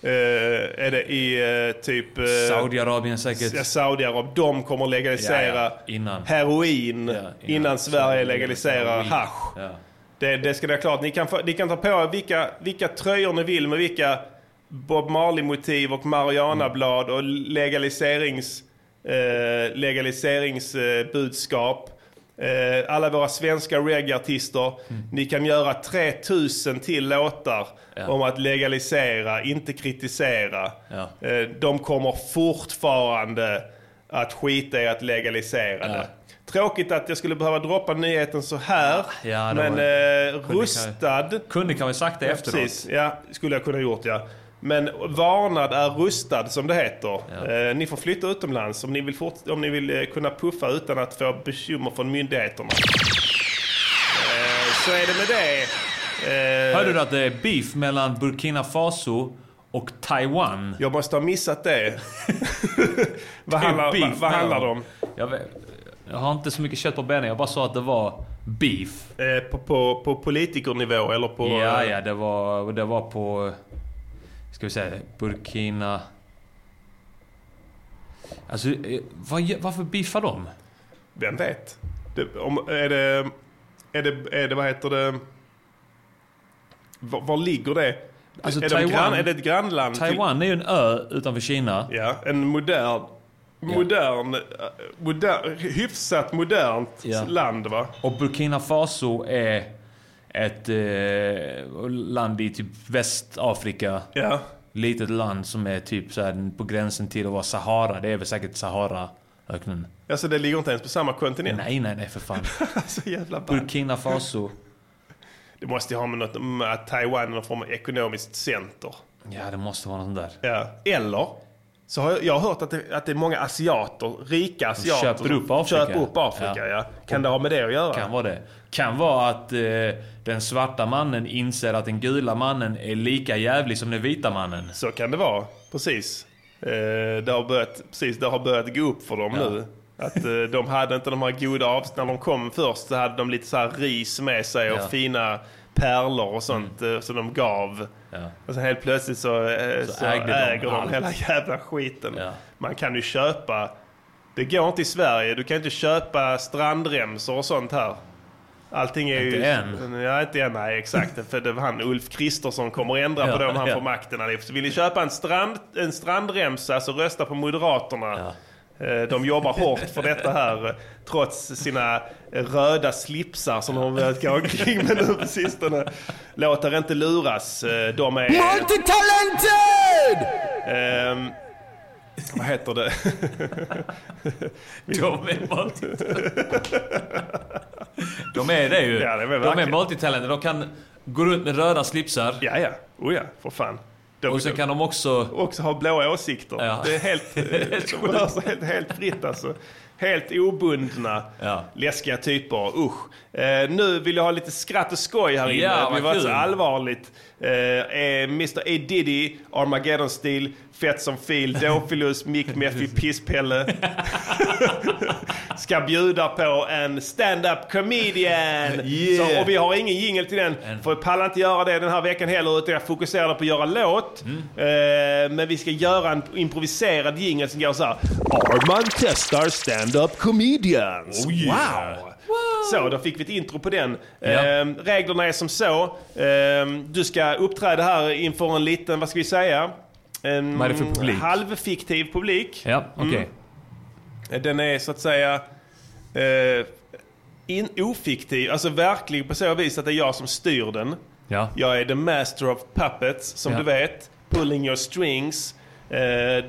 eh, är det i eh, typ... eh, Saudiarabien säkert. Ja, Saudiarabien. De kommer legalisera Ja, ja. Innan. heroin innan. innan, Sverige legaliserar. Ja. Det, det ska ni ha klart. Ni kan, ni kan ta på er vilka, vilka tröjor ni vill med vilka Bob Marley-motiv och Marianablad och legaliserings, eh, legaliseringsbudskap. Eh, alla våra svenska reggae-artister. Ni kan göra 3000 till låtar Ja. om att legalisera, inte kritisera. Ja. Eh, de kommer fortfarande att skita i att legalisera det. Tråkigt att jag skulle behöva droppa nyheten så här. Ja, men var- eh, rustad... Kunde kan vi sagt det Ja, efteråt. Precis, ja, skulle jag kunna gjort ja. Men varnad är rustad som det heter. Eh, ni får flytta utomlands om ni vill, fort, om ni vill eh, kunna puffa utan att få bekymmer från myndigheterna. Eh, så är det med det. Eh, Hörde du att det är beef mellan Burkina Faso och Taiwan? Jag måste ha missat det. (laughs) vad handlar, beef vad, vad handlar det om? Jag, vet, jag har inte så mycket kött på benen, jag bara sa att det var beef. Eh, på, på, på politikernivå eller på... Ja, eh, ja, det var, det var på... Ska vi säga Burkina... Alltså, eh, vad, varför beefar de? Vem vet? Det, om, är, det, är det... Är det... Vad heter det? Var, var ligger det? Alltså, är, Taiwan- de grann, är det ett grannland? till- Taiwan är ju en ö utanför Kina. Ja, en modern... Modern, eh, modern, hyfsat modernt Ja. land va? Och Burkina Faso är ett eh, land i typ Västafrika. Ja. Litet land som är typ så här på gränsen till att vara Sahara. Det är väl säkert Saharaöknen. Alltså det ligger inte ens på samma kontinent? Nej, nej, nej för fan. (laughs) Så jävla. Burkina Faso. Det måste ju ha med något med att Taiwan är någon form av ekonomiskt center. Ja, det måste vara något sånt där. Ja. Eller så har jag, jag har hört att det, att det är många asiater, rika asiater köper som upp Afrika. köper upp Afrika Ja. ja. Kan det ha med det att göra? Kan vara det. Kan vara att eh, den svarta mannen inser att den gula mannen är lika jävlig som den vita mannen. Så kan det vara, precis. Eh, det, har börjat, precis. Det har börjat gå upp för dem Ja. nu. Att eh, de hade inte de här goda avsnitten. När de kom först så hade de lite så här ris med sig och Ja. fina pärlor och sånt eh, som de gav. Ja. Och sen helt plötsligt så, eh, Så så, ägde de äger de, hela jävla skiten. Ja. Man kan ju köpa, det går inte i Sverige, du kan inte köpa strandremsor och sånt här. Allting är Inte ju... än. Ja, inte än, nej exakt. (laughs) För det var han Ulf Kristersson kommer att ändra på Ja, det om han ja. får makten. Så vill ni köpa en, strand, en strandremsa så rösta på Moderaterna. Eh, De jobbar hårt för detta här eh, trots sina eh, röda slipsar som de har velat gå omkring med nu på sistone. Låt er inte luras. Eh, De är... Multitalented! Ehm, vad heter det? De är multi... De är det ju. Ja, det är de är verkligen. multitalenter. De kan gå runt med röda slipsar. Ja, ja. Oh ja, för fan. De, Och sen kan de också... också ha blåa åsikter. Ja. Det är helt, (laughs) (laughs) de rör sig helt, helt fritt alltså. Helt obundna, Ja. läskiga typer. Usch. Eh, nu vill jag ha lite skratt och skoj här inne. Ja, det varit så allvarligt. Eh, Mr A Diddy, Armageddon-stil, fett som fil, Dofilus, Mick Meffy, Pisspelle. Ska bjuda på en stand-up comedian. Yeah. Så, och vi har ingen jingle till den. För jag pallar inte göra det den här veckan heller utan jag fokuserar på att göra låt. Mm. Eh, men vi ska göra en improviserad jingle som går så här. Armand testar stand-up comedians. Oh, yeah. Wow! Så, då fick vi ett intro på den. Ja. Eh, reglerna är som så. Eh, du ska uppträda här inför en liten, vad ska vi säga? En Vad är det för publik? halvfiktiv publik. Ja, okej. Mm. Den är så att säga eh, in, ofiktiv, alltså verklig på så vis att det är jag som styr den. Ja. Jag är the master of puppets, som Ja. du vet. Pulling your strings. Eh,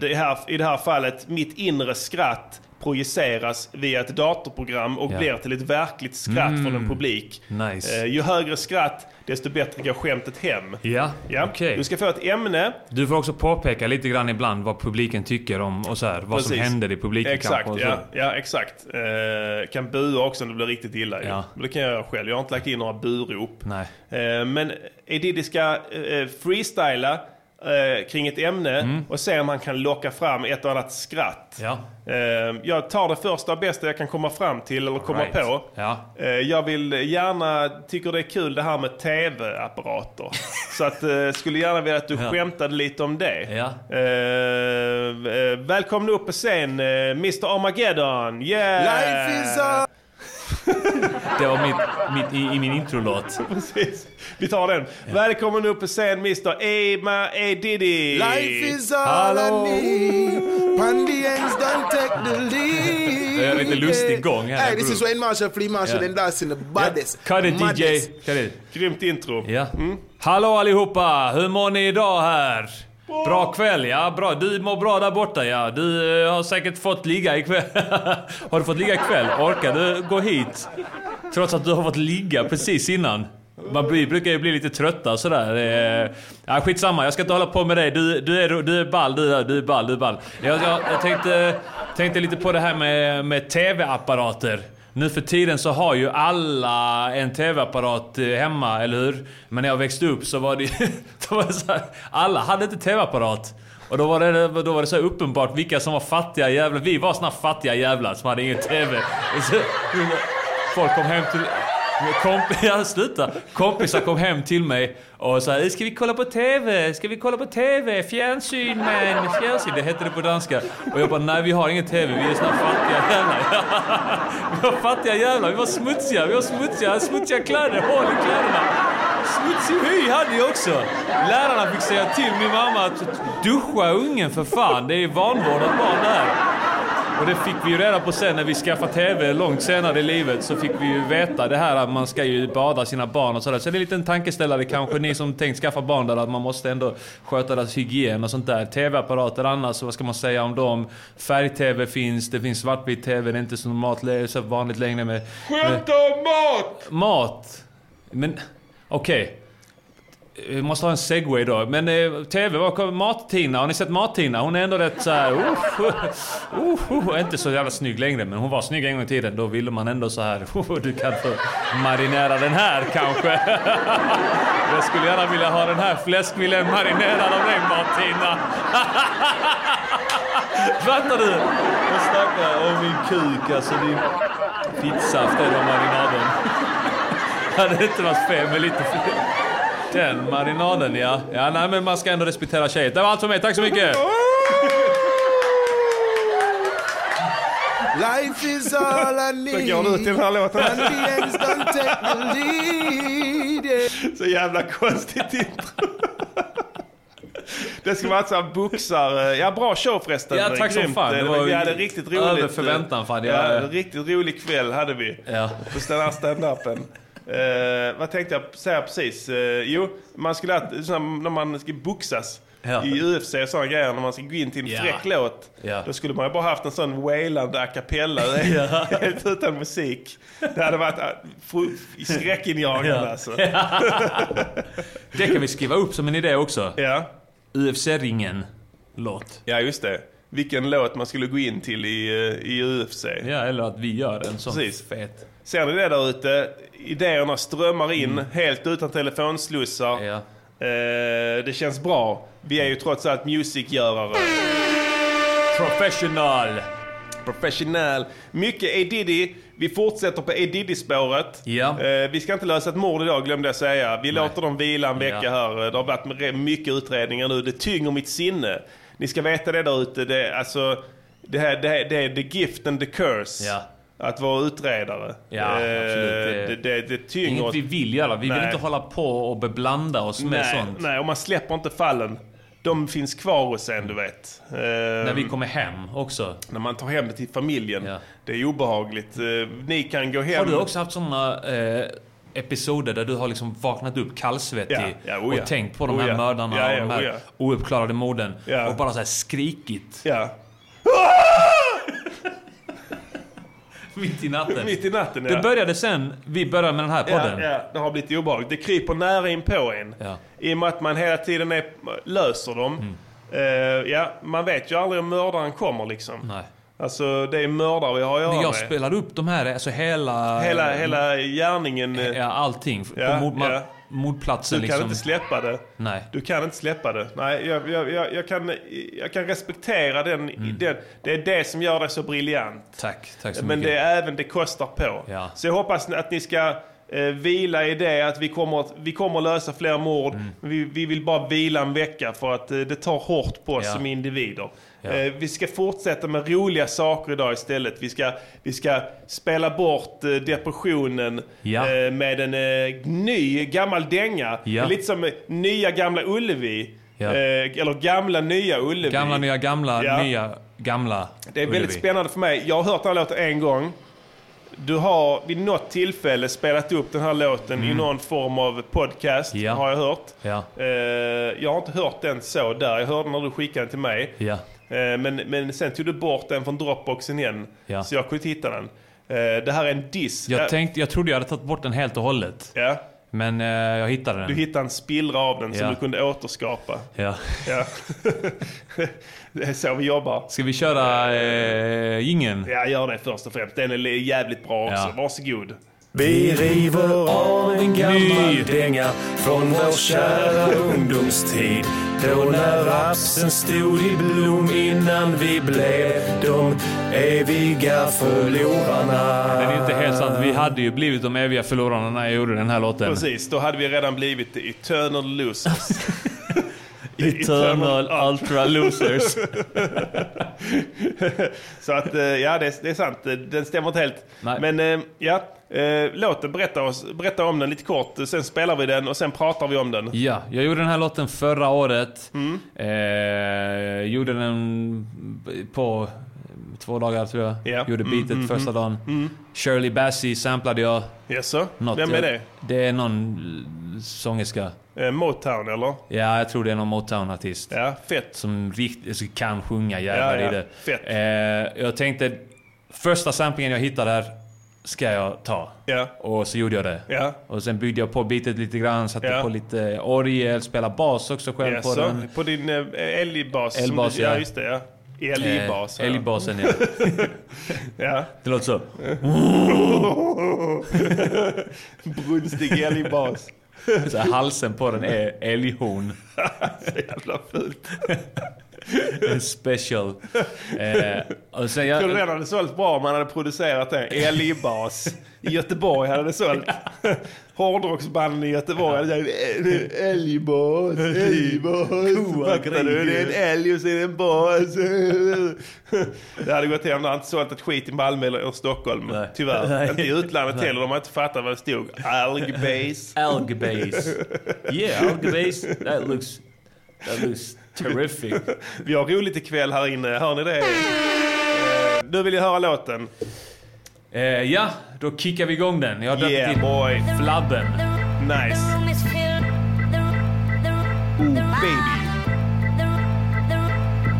det här, I det här fallet, mitt inre skratt projiceras via ett datorprogram och Ja. blir till ett verkligt skratt Mm. från en publik. Nice. Eh, ju högre skratt, desto bättre går skämtet hem. Ja, Ja. okej. Du ska få ett ämne. Du får också påpeka lite grann ibland vad publiken tycker om och så här, vad som Precis. händer i publiken Exakt, och så. ja, ja exakt. Eh, kan bua också om det blir riktigt illa. Ja. Men det kan jag göra själv. Jag har inte lagt in några burop. Nej. Eh, men Edidi ska eh, freestyla eh, kring ett ämne och se om han kan locka fram ett och annat skratt. Ja. Eh, jag tar det första och bästa jag kan komma fram till eller komma Right. på. Ja. Eh, jag vill gärna, tycker det är kul det här med tv-apparater. (laughs) Så att, eh, skulle gärna vilja att du Ja. skämtade lite om det. Ja. Eh, eh, välkommen upp på scen, eh, Mr Armageddon. Yeah! Life is a... Det var mitt, mitt i, i min introlåt. (laughs) Precis. Vi tar den. Välkommen upp på scen Mr Ema A Diddy. Life is all I need. Pandy Yanks don't take the lead. Jag gör lite lustig gång här. Hey, this is Wayne Marshall, Flea Marshall, Ja. and that's in the baddest. Cut it DJ. Cut it. Grymt intro. Ja. Hallå allihopa! Hur mår ni idag här? Bra kväll, ja. Bra. Du mår bra där borta, ja. Du eh, har säkert fått ligga ikväll. (laughs) har du fått ligga ikväll? Orkar du gå hit? Trots att du har fått ligga precis innan. Man brukar ju bli lite trötta och sådär. Eh, ja, skitsamma, jag ska inte hålla på med dig. Du, du, är, du är ball, du är, du är ball, du är ball. Jag, jag, jag tänkte, tänkte lite på det här med, med TV-apparater. Nu för tiden så har ju alla en TV-apparat eh, hemma, eller hur? Men när jag växte upp så var det, (laughs) då var det så här, alla hade inte TV-apparat. Och då var, det, då var det så uppenbart vilka som var fattiga jävlar. Vi var såna fattiga jävlar som hade ingen TV. Så, (laughs) folk kom hem till... Komp (laughs) ja, sluta. Kompisar kom hem till mig och sa Ska vi kolla på TV? Ska vi kolla på TV? Fjärrsyn men fjärrsyn. Det hette det på danska. Och jag bara, nej vi har ingen TV, vi är såna fattiga jävlar. (laughs) vi var fattiga jävlar, vi var smutsiga, vi var smutsiga, smutsiga kläder, hål i kläderna. Smutsig hy hade jag också. Lärarna fick säga till min mamma att duscha ungen för fan, det är vanvårdat barn det här. Och det fick vi ju reda på sen när vi skaffade TV långt senare i livet så fick vi ju veta det här att man ska ju bada sina barn och sådär. Så det är en liten tankeställare kanske ni som tänkt skaffa barn där att man måste ändå sköta deras hygien och sånt där. TV-apparater annars, vad ska man säga om dem? Färg-TV finns, det finns svartvit TV, det är inte så normalt, så vanligt längre med... Skämta om mat! Mat! Men okej. Vi måste ha en segway då. Men eh, TV, vad kommer Mat-Tina? Har ni sett Mat-Tina? Hon är ändå rätt såhär... Uh, uh, uh, uh, inte så jävla snygg längre, men hon var snygg en gång i tiden. Då ville man ändå så här. (laughs) Du kan få marinera den här kanske. (laughs) Jag skulle gärna vilja ha den här fläskfilén marinerad av dig Mat-Tina. (laughs) Fattar du? Jag snackar om min kuk, alltså din fittsaft då marinaden. Hade det inte varit fel med lite fler. Den marinaden ja. Ja nej men man ska ändå respektera tjejer. Det var allt för mig, tack så mycket! Life is all I need. Så går du till den här låten. Så jävla konstigt intro. Det ska vara så här boxar. Ja, bra show förresten. Ja, tack som fan. Det var vi hade riktigt roligt. över förväntan, fan. Jag- Ja, riktigt rolig kväll hade vi. Ja. På den här standupen. Uh, vad tänkte jag säga precis? Eh, jo, man skulle här, när man ska boxas Ja. i UFC och sådana grejer, när man ska gå in till en Ja. fräck låt. Ja. Då skulle man ju bara haft en sån wailande a cappella, (laughs) helt utan musik. Det hade varit fru- skräckinjagande Ja. alltså. (laughs) Det kan vi skriva upp som en idé också. Ja. UFC-ringen. Låt. Ja, just det. Vilken låt man skulle gå in till i, eh, i UFC. Ja, eller att vi gör en sån Precis. fet. Ser ni det där ute? Idéerna strömmar in helt utan telefonslussar. Mm. Ja. Eh, det känns bra. Vi är ju trots allt musikgörare. Professional. Professional. Mycket A Diddy. Vi fortsätter på A Diddy-spåret. Ja. Eh, vi ska inte lösa ett mord idag glömde jag säga. Vi låter dem vila en vecka Ja. här. Det har varit mycket utredningar nu. Det tynger mitt sinne. Ni ska veta det där ute. Det, är alltså, det, här, det, här, det är the gift and the curse. Ja. Att vara utredare. Ja, Eh, absolut. Det, det, det tynger Inget vi vill göra. Vi vill Nej. inte hålla på och beblanda oss med nej, sånt. Nej, och man släpper inte fallen. De finns kvar hos en, du vet. Eh, När vi kommer hem också. När man tar hem det till familjen. Ja. Det är obehagligt. Eh, Ni kan gå hem... Har du också haft såna eh, episoder där du har liksom vaknat upp kallsvettig Ja, ja, oh och tänkt på de Oh här mördarna och de här oh ouppklarade morden och bara så här skrikit Ja. (laughs) (laughs) mitt i natten? Mitt i natten, ja. Det började sen vi började med den här podden. Ja, ja, det har blivit obehagligt. Det kryper nära in på en. Ja. I och med att man hela tiden är, löser dem. Mm. Eh, ja, man vet ju aldrig om mördaren kommer liksom. Nej. Alltså det är mördare vi har att göra Men jag med. spelade upp de här, alltså hela... Hela, hela gärningen. eh, Ja, allting. Ja, på mord, ja. mordplatsen Du kan liksom. inte släppa det. Nej. Du kan inte släppa det. Nej, jag, jag, jag, jag, kan, jag kan respektera den, den. Det är det som gör det så briljant. Tack, tack så Men mycket. det är även det kostar på. Ja. Så jag hoppas att ni ska eh, vila i det att vi kommer, att- vi kommer att lösa fler mord. Mm. Vi, vi vill bara vila en vecka för att eh, det tar hårt på oss Ja. som individer. Ja. Eh, vi ska fortsätta med roliga saker idag istället. Vi ska, vi ska spela bort eh, depressionen Ja. eh, med en ny gammal dänga. Lite som nya gamla Ullevi. Eller gamla nya Ullevi. Gamla, nya, gamla, nya, gamla. Det är väldigt Ullevi. spännande för mig. Jag har hört den här låten en gång. Du har vid något tillfälle spelat upp den här låten i någon form av podcast, Mm. Ja. har jag hört. Ja. Eh, jag har inte hört den så där. Jag hörde när du skickade den till mig. Ja. Eh, men, men sen tog du bort den från Dropboxen igen. Så jag kunde inte hitta den. Eh, det här är en diss. Jag, tänkte, jag trodde jag hade tagit bort den helt och hållet. Ja. Men eh, jag hittade den. Du hittade en spillra av den som Ja. du kunde återskapa. Ja. Ja. det är så vi jobbar. Ska vi köra eh, jingeln? Ja, gör det först och främst. Den är jävligt bra också. Ja. Varsågod. Vi river av en gammal dänga från vår kära ungdomstid. Då när rapsen stod i blom innan vi blev de eviga förlorarna. Den är inte helt sant. Vi hade ju blivit de eviga förlorarna när jag gjorde den här låten. Precis, då hade vi redan blivit the eternal losers. (laughs) (laughs) Eternal Ultra Losers. (laughs) Så att, eh, ja det är, det är sant. Den stämmer inte helt. Nej. Men eh, ja, eh, låten, berätta, oss, berätta om den lite kort. Sen spelar vi den och sen pratar vi om den. Ja, jag gjorde den här låten förra året. Mm. Eh, gjorde den på två dagar tror jag. Ja. Gjorde Mm, beatet mm, första mm. dagen. Mm. Shirley Bassey samplade jag. Jaså? Något. Vem är det? Det är någon sångerska. Eh, Motown eller? Ja, jag tror det är någon Motown-artist. Ja, fett. Som riktigt alltså, kan sjunga jävlar Ja, ja. i det. Fett. Eh, jag tänkte, första samplingen jag hittade här ska jag ta. Ja. Och så gjorde jag det. Ja. Och sen byggde jag på beatet lite grann, satte Ja. på lite orgel, spelade bas också själv på Jaså? den. På din eh, Elbas, du- ja. Ja, just det. Ja. Älgbas. Eh, älgbasen, ja. (laughs) ja. Det låter så. (laughs) Brunstig älgbas. så halsen på den är älghorn. (laughs) Så jävla fult. En special. Eh, och sen Jag tror jag, den hade sålt bra om man hade producerat den. Älgbas. I Göteborg hade det sålt. Hårdrocksbanden i Göteborg "Ä- älgbas, (laughs) älgbas. Fattar du? Det är en älg och så är det en bas. (laughs) Det hade gått hem. Det hade inte sålt ett skit i Malmö eller Stockholm. Tyvärr. Nej. Inte i utlandet Nej. heller. De har inte fattat vad det stod. Algbase. (laughs) algbase. Yeah, algbase. That looks, that looks Terrific. Vi har roligt ikväll här inne, hör ni det? Eh, Nu vill jag höra låten. Eh, ja, då kickar vi igång den. Jag har döpt Yeah, till boy. Flabben. Nice. Ooh, baby.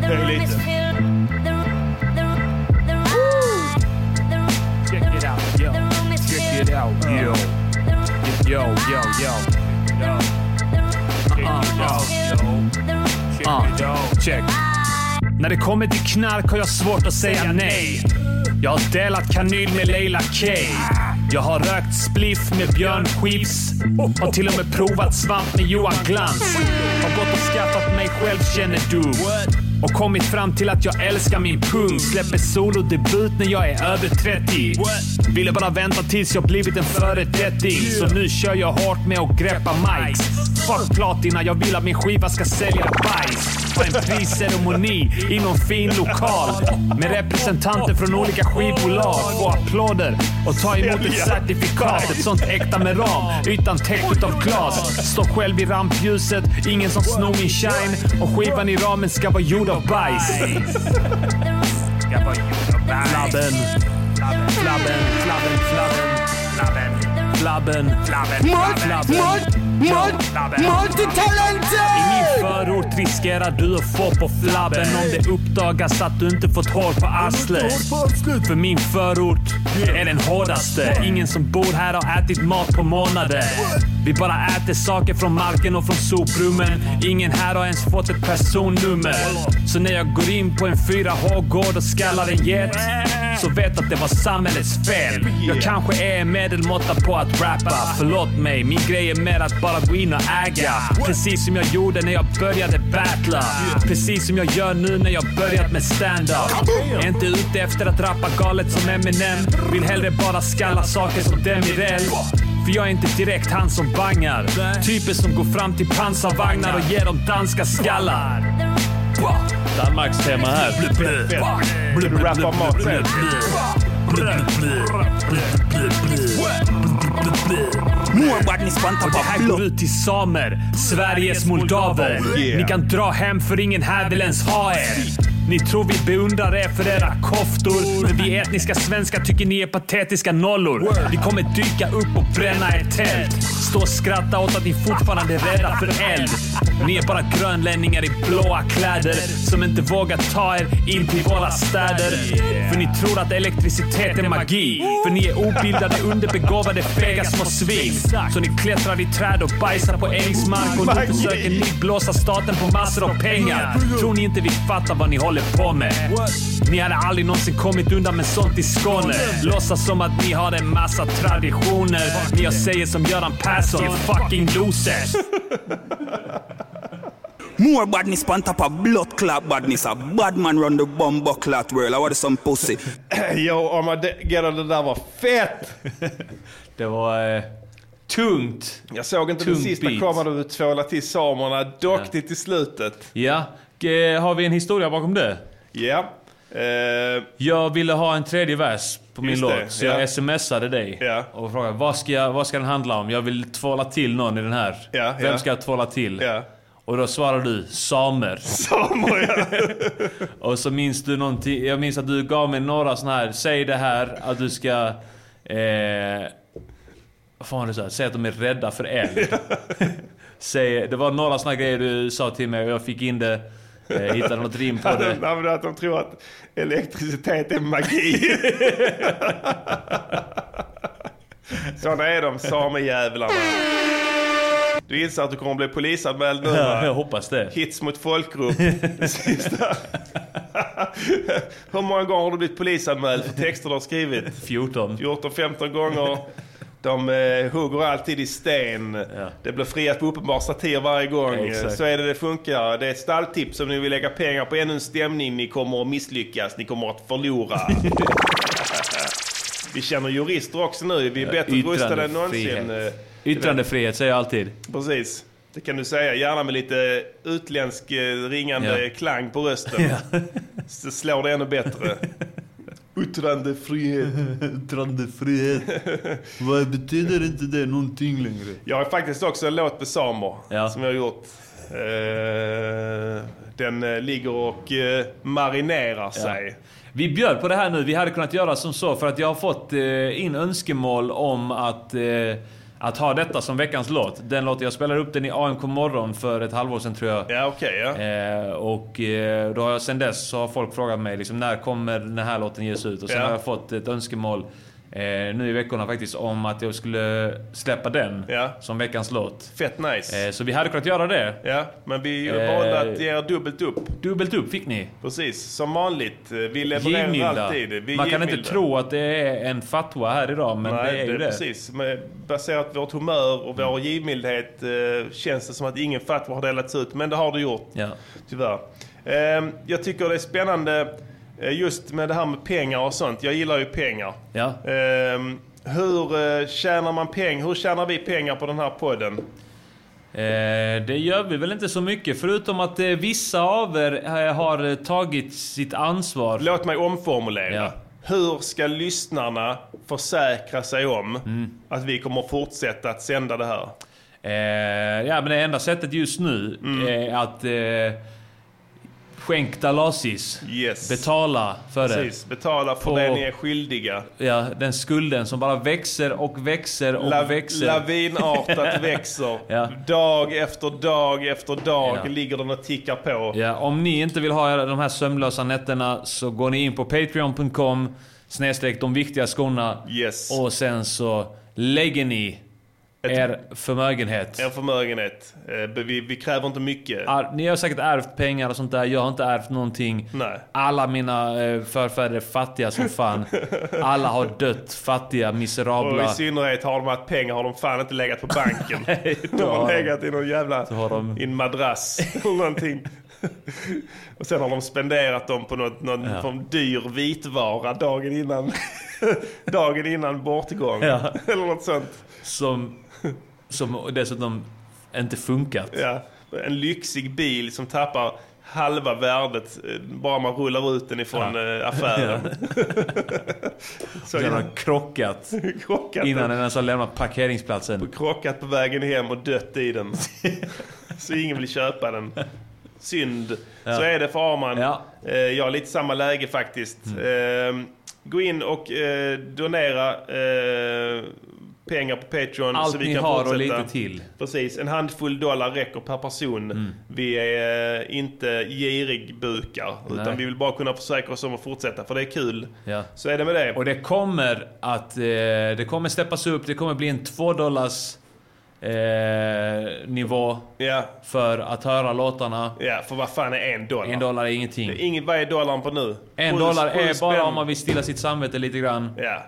Höj lite. Check it out, yo. Check it out, yo. Yo, yo, yo. Yo. Check it out, yo. Check it out. Check. När det kommer till knark har jag svårt att säga nej. Jag har delat kanyl med Leila K. Jag har rökt spliff med Björn Skifs. Har till och med provat svamp med Johan Glans. Har gått och skaffat mig självkännedom. Och kommit fram till att jag älskar min pung. Släpper solodebut när jag är över 30. Ville bara vänta tills jag blivit en föredetting. Så nu kör jag hårt med att greppa mics. Fuck platina, jag vill att min skiva ska sälja bajs. På en prisceremoni i någon fin lokal. Med representanter från olika skivbolag. Få applåder och ta emot ett certifikat. Ett sånt äkta med ram. Ytan täckt utav glas. Står själv i rampljuset, ingen som snor min shine. Och skivan i ramen ska vara gjord av bajs. Flabben. Flabben, flabben, flabben. Flabben, flabben. Multitalented! I min förort riskerar du att få på flabben om det uppdagas att du inte fått hår på arslet. För min förort är den hårdaste. Ingen som bor här har ätit mat på månader. Vi bara äter saker från marken och från soprummen. Ingen här har ens fått ett personnummer. Så när jag går in på en 4H-gård och skallar en get så vet att det var samhällets fel. Jag kanske är medelmåtta på att rappa. Förlåt mig, min grej är mer att bara gå in och äga. Precis som jag gjorde när jag började battla. Precis som jag gör nu när jag börjat med stand-up. Är inte ute efter att rappa galet som Eminem. Vill hellre bara skalla saker som Demirel. För jag är inte direkt han som bangar. Typen som går fram till pansarvagnar och ger dem danska skallar. Danmarks tema här. Du rappar mat själv. Och det här går ut till samer, Sveriges moldaver. Ni kan dra hem för ingen här vill ens ha er. Ni tror vi beundrar er för era koftor, men vi etniska svenskar tycker ni är patetiska nollor. Vi kommer dyka upp och bränna ett tält. Stå och skratta åt att ni fortfarande är rädda för eld. Ni är bara grönlänningar i blåa kläder som inte vågar ta er in till våra städer. För ni tror att elektricitet är magi. För ni är obildade, underbegåvade, fega små svin. Så ni klättrar i träd och bajsar på ängsmark och nu försöker ni blåsa staten på massor av pengar. Tror ni inte vi fattar vad ni håller på med? Ni hade aldrig någonsin kommit undan med sånt i Skåne. Låtsas som att ni har en massa traditioner. Ni jag säger som Göran Persson, you fucking losers. More badness on top of blood clot badness. A bad man run the bomb clot world. I want some pussy. Jo, Armageddon, det där var fett! (laughs) Det var eh, tungt. Jag såg inte den Tung sista beat. kameran du tvåla till samerna, dock det till slutet. Ja, eh, har vi en historia bakom det? Ja. Eh, Jag ville ha en tredje vers på min låt, det, så ja. jag smsade dig och frågade vad ska, jag, vad ska den handla om? Jag vill tvåla till någon i den här. Ja, Vem ja. ska jag tvåla till? Ja. Och då svarade du samer. Samer, ja. (laughs) och så minns du någonting, jag minns att du gav mig några såna här, säg det här att du ska... Eh, vad fan var det så? Säg att de är rädda för eld. Säg, det var några såna grejer du sa till mig och jag fick in det. Eh, hittade något rim på det. Men att de tror att elektricitet är magi. (laughs) Sådana är de samejävlarna. Du inser att du kommer att bli polisanmäld nu Ja, va? jag hoppas det. Hits mot folkgrupp. Det sista. (laughs) Hur många gånger har du blivit polisanmäld för texter du har skrivit? 14. 14-15 gånger. De eh, hugger alltid i sten. Det blir friat på uppenbar satir varje gång. Exakt. Så är det det funkar. Det är ett stalltips om ni vill lägga pengar på ännu en stämning. Ni kommer att misslyckas. Ni kommer att förlora. (laughs) Vi känner jurister också nu. Vi är bättre rustade än någonsin. Yttrandefrihet. Yttrandefrihet säger jag alltid. Precis. Det kan du säga. Gärna med lite utländsk eh, ringande Ja. klang på rösten. (laughs) Så slår det ännu bättre. Yttrandefrihet. Yttrandefrihet. Vad betyder inte det någonting längre? Jag har faktiskt också en låt med samer som jag har gjort. Eh, Den eh, ligger och marinerar sig. Vi bjöd på det här nu. Vi hade kunnat göra som så för att jag har fått in önskemål om att, att ha detta som veckans låt. Den låten, jag spelade upp den i AMK morgon för ett halvår sedan tror jag. Ja, okej. ja. Eh, och eh, då har jag, sen dess så har folk frågat mig liksom, när kommer den här låten ges ut? Och sen Ja. har jag fått ett önskemål eh, nu i veckorna faktiskt om att jag skulle släppa den som veckans låt. Fett nice. Eh, så vi hade kunnat göra det. Ja, men vi Eh, valde att ge er dubbelt upp. Dubbelt upp fick ni. Precis, som vanligt. Eh, Vi levererar Givmilda. alltid. Vi Man kan inte givmilda. tro att det är en fatwa här idag, men Nej, det är ju det. Precis. Men baserat på vårt humör och vår givmildhet eh, känns det som att ingen fatwa har delats ut. Men det har det gjort. Ja. Tyvärr. Eh, jag tycker det är spännande eh, just med det här med pengar och sånt. Jag gillar ju pengar. Ja. Eh, hur eh, tjänar man pengar? Hur tjänar vi pengar på den här podden? Eh, det gör vi väl inte så mycket, förutom att eh, vissa av er eh, har eh, tagit sitt ansvar. Låt mig omformulera. Hur ska lyssnarna försäkra sig om Mm. att vi kommer fortsätta att sända det här? Eh, ja, men det enda sättet just nu Mm. är att eh, skänk Dalasis. Yes. Betala för Precis, det. betala för På- det ni är skyldiga. Ja, den skulden som bara växer och växer och La- växer. Lavinartat (laughs) växer. Ja. Dag efter dag efter dag Ja. ligger den och tickar på. Ja, om ni inte vill ha de här sömnlösa nätterna så går ni in på patreon.com snedstreck de viktiga skorna. Yes. Och sen så lägger ni er förmögenhet. En förmögenhet. Eh, Vi, vi kräver inte mycket. Ar- Ni har säkert ärvt pengar och sånt där. Jag har inte ärvt någonting. Nej. Alla mina eh, förfäder är fattiga som (laughs) fan. Alla har dött fattiga, Och miserabla. i synnerhet har de haft pengar har de fan inte legat på banken. (laughs) de har de- legat i någon jävla i en madrass eller någonting. Och sen har de spenderat dem på något, någon Ja. form dyr vitvara dagen innan, (laughs) dagen innan bortgång. Ja. Eller något sånt. Som, som dessutom inte funkat. Ja. En lyxig bil som tappar halva värdet eh, bara man rullar ut den ifrån Ja. eh, affären. (laughs) Så den har krockat. (laughs) krockat innan den. ens har lämnat parkeringsplatsen. krockat på vägen hem och dött i den. (laughs) så ingen vill köpa den. Synd. Ja. Så är det för Arman. Ja. Eh, Jag har lite samma läge faktiskt. Eh, Gå in och donera pengar på Patreon. Allt så vi ni kan har och fortsätta. lite till. Precis. En handfull dollar räcker per person. Mm. Vi är eh, inte girigbukar. Utan vi vill bara kunna försäkra oss om att fortsätta. För det är kul. Ja. Så är det med det. Och det kommer att... Eh, det kommer steppas upp. Det kommer bli en två dollars eh, nivå Ja. för att höra låtarna. Ja, för vad fan är en dollar? En dollar är ingenting. Det är Ingen, vad är dollarn på nu? En Sju- dollar är bara spänn. om man vill stilla sitt samvete lite grann. Ja.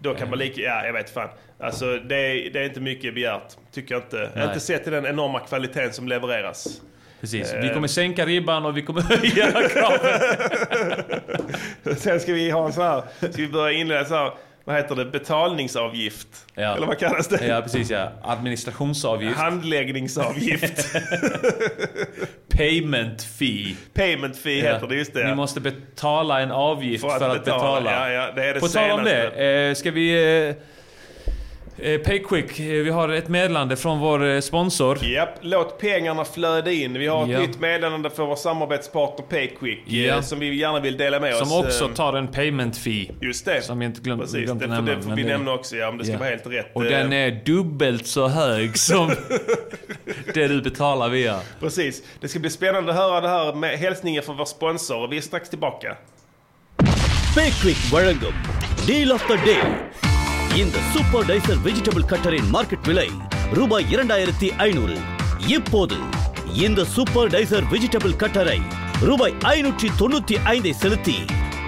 Då kan man lika... Ja, jag vet fan. Alltså, det är, det är inte mycket begärt. Tycker jag inte. Nej. Inte sett till den enorma kvaliteten som levereras. Precis. Eh. Vi kommer sänka ribban och vi kommer (laughs) höja (laughs) kraven. Sen ska vi ha en sån här... Ska vi börja inleda så här... Vad heter det? Betalningsavgift? Ja. Eller vad kallas det? Ja, precis ja. Administrationsavgift. Handläggningsavgift. (laughs) Payment fee. Payment fee Ja. heter det, just det. Ni måste betala en avgift för att, betala. Ja, ja, det är det På tal om det, eh, ska vi... Eh, Eh, Payquick, eh, vi har ett meddelande från vår eh, sponsor. Japp, yep. låt pengarna flöda in. Vi har ett yep. nytt meddelande för vår samarbetspartner Payquick yep. som vi gärna vill dela med som oss. Som också tar en payment fee. Just det. Som vi inte glömt, Precis. glömt att nämna. Det får vi det... nämna också, ja, om det ska vara helt rätt. Och den är dubbelt så hög som (laughs) det du betalar via. Precis. Det ska bli spännande att höra det här med hälsningar från vår sponsor. Vi är strax tillbaka. Payquick, where I go? Deal after deal. இந்த super dicer vegetable கட்டரின் market விலை ரூபாய் இரண்டாயிரத்தி ஐநூறு. இப்போது இந்த super dicer vegetable கட்டரை ரூபாய் ஐநூற்றி தொண்ணூத்தி ஐந்தை செலுத்தி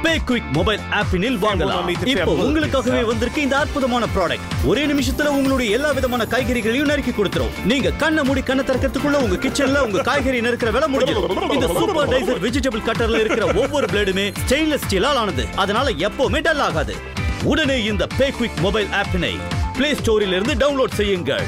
பேக்விக் மொபைல் ஆப்பினில் வாங்கலாம். இப்போ உங்களுக்காகவே வந்திருக்கு இந்த அற்புதமான ப்ராடக்ட் ஒரே நிமிஷத்துல உங்களுடைய எல்லா விதமான காய்கறிகளையும் நறுக்கி கொடுத்துரும். நீங்க கண்ணை மூடி கண்ணை திறக்கிறதுக்குள்ள உங்க கிச்சன்ல உங்க காய்கறி நறுக்கிற வேலை முடிஞ்சிடும். இந்த சூப்பர் டைசர் வெஜிடபிள் கட்டர்ல இருக்கிற ஒவ்வொரு பிளேடுமே ஸ்டெயின்லெஸ் ஸ்டீலால் ஆனது. அதனால எப்பவுமே டல் ஆகாது. உடனே இந்த பேக்விக் மொபைல் ஆப்பினை பிளே ஸ்டோரில் இருந்து டவுன்லோட் செய்யுங்கள்.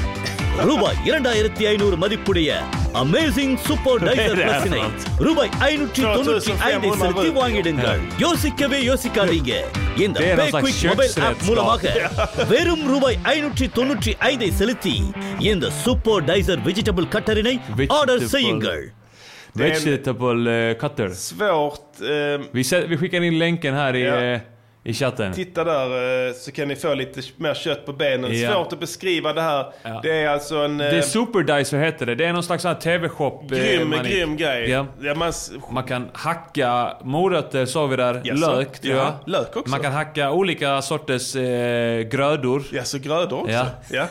ரூபாய் இரண்டாயிரத்தி ஐநூறு மதிப்புடைய அமேசிங் சூப்பர் டைசர் பிளஸினை ரூபாய் ஐநூற்றி தொண்ணூற்றி ஐந்தை செலுத்தி வாங்கிடுங்கள். யோசிக்கவே யோசிக்காதீங்க. இந்த பேக்விக் மொபைல் ஆப். மூலமாக (laughs) வெறும் ரூபாய் ஐநூற்றி தொண்ணூற்றி ஐந்தை செலுத்தி இந்த சூப்பர் டைசர் வெஜிடபிள் கட்டரினை ஆர்டர் செய்யுங்கள். Vegetable eh, cutter. Svårt. Eh, Vi, vi skickar in länken här i, eh, i chatten. Titta där eh, så kan ni få lite mer kött på benen. Ja. Svårt att beskriva det här. Det är alltså en... eh, Det är Super Dicer heter det. Det är någon slags TV-shop. eh, Grym, man- grym grej. Ja. Ja, man, Man kan hacka morötter, sa vi där. Jaså? Lök, tror Ja, jag. lök också. Man kan hacka olika sorters eh, grödor. Ja, så grödor också? Ja. Ja.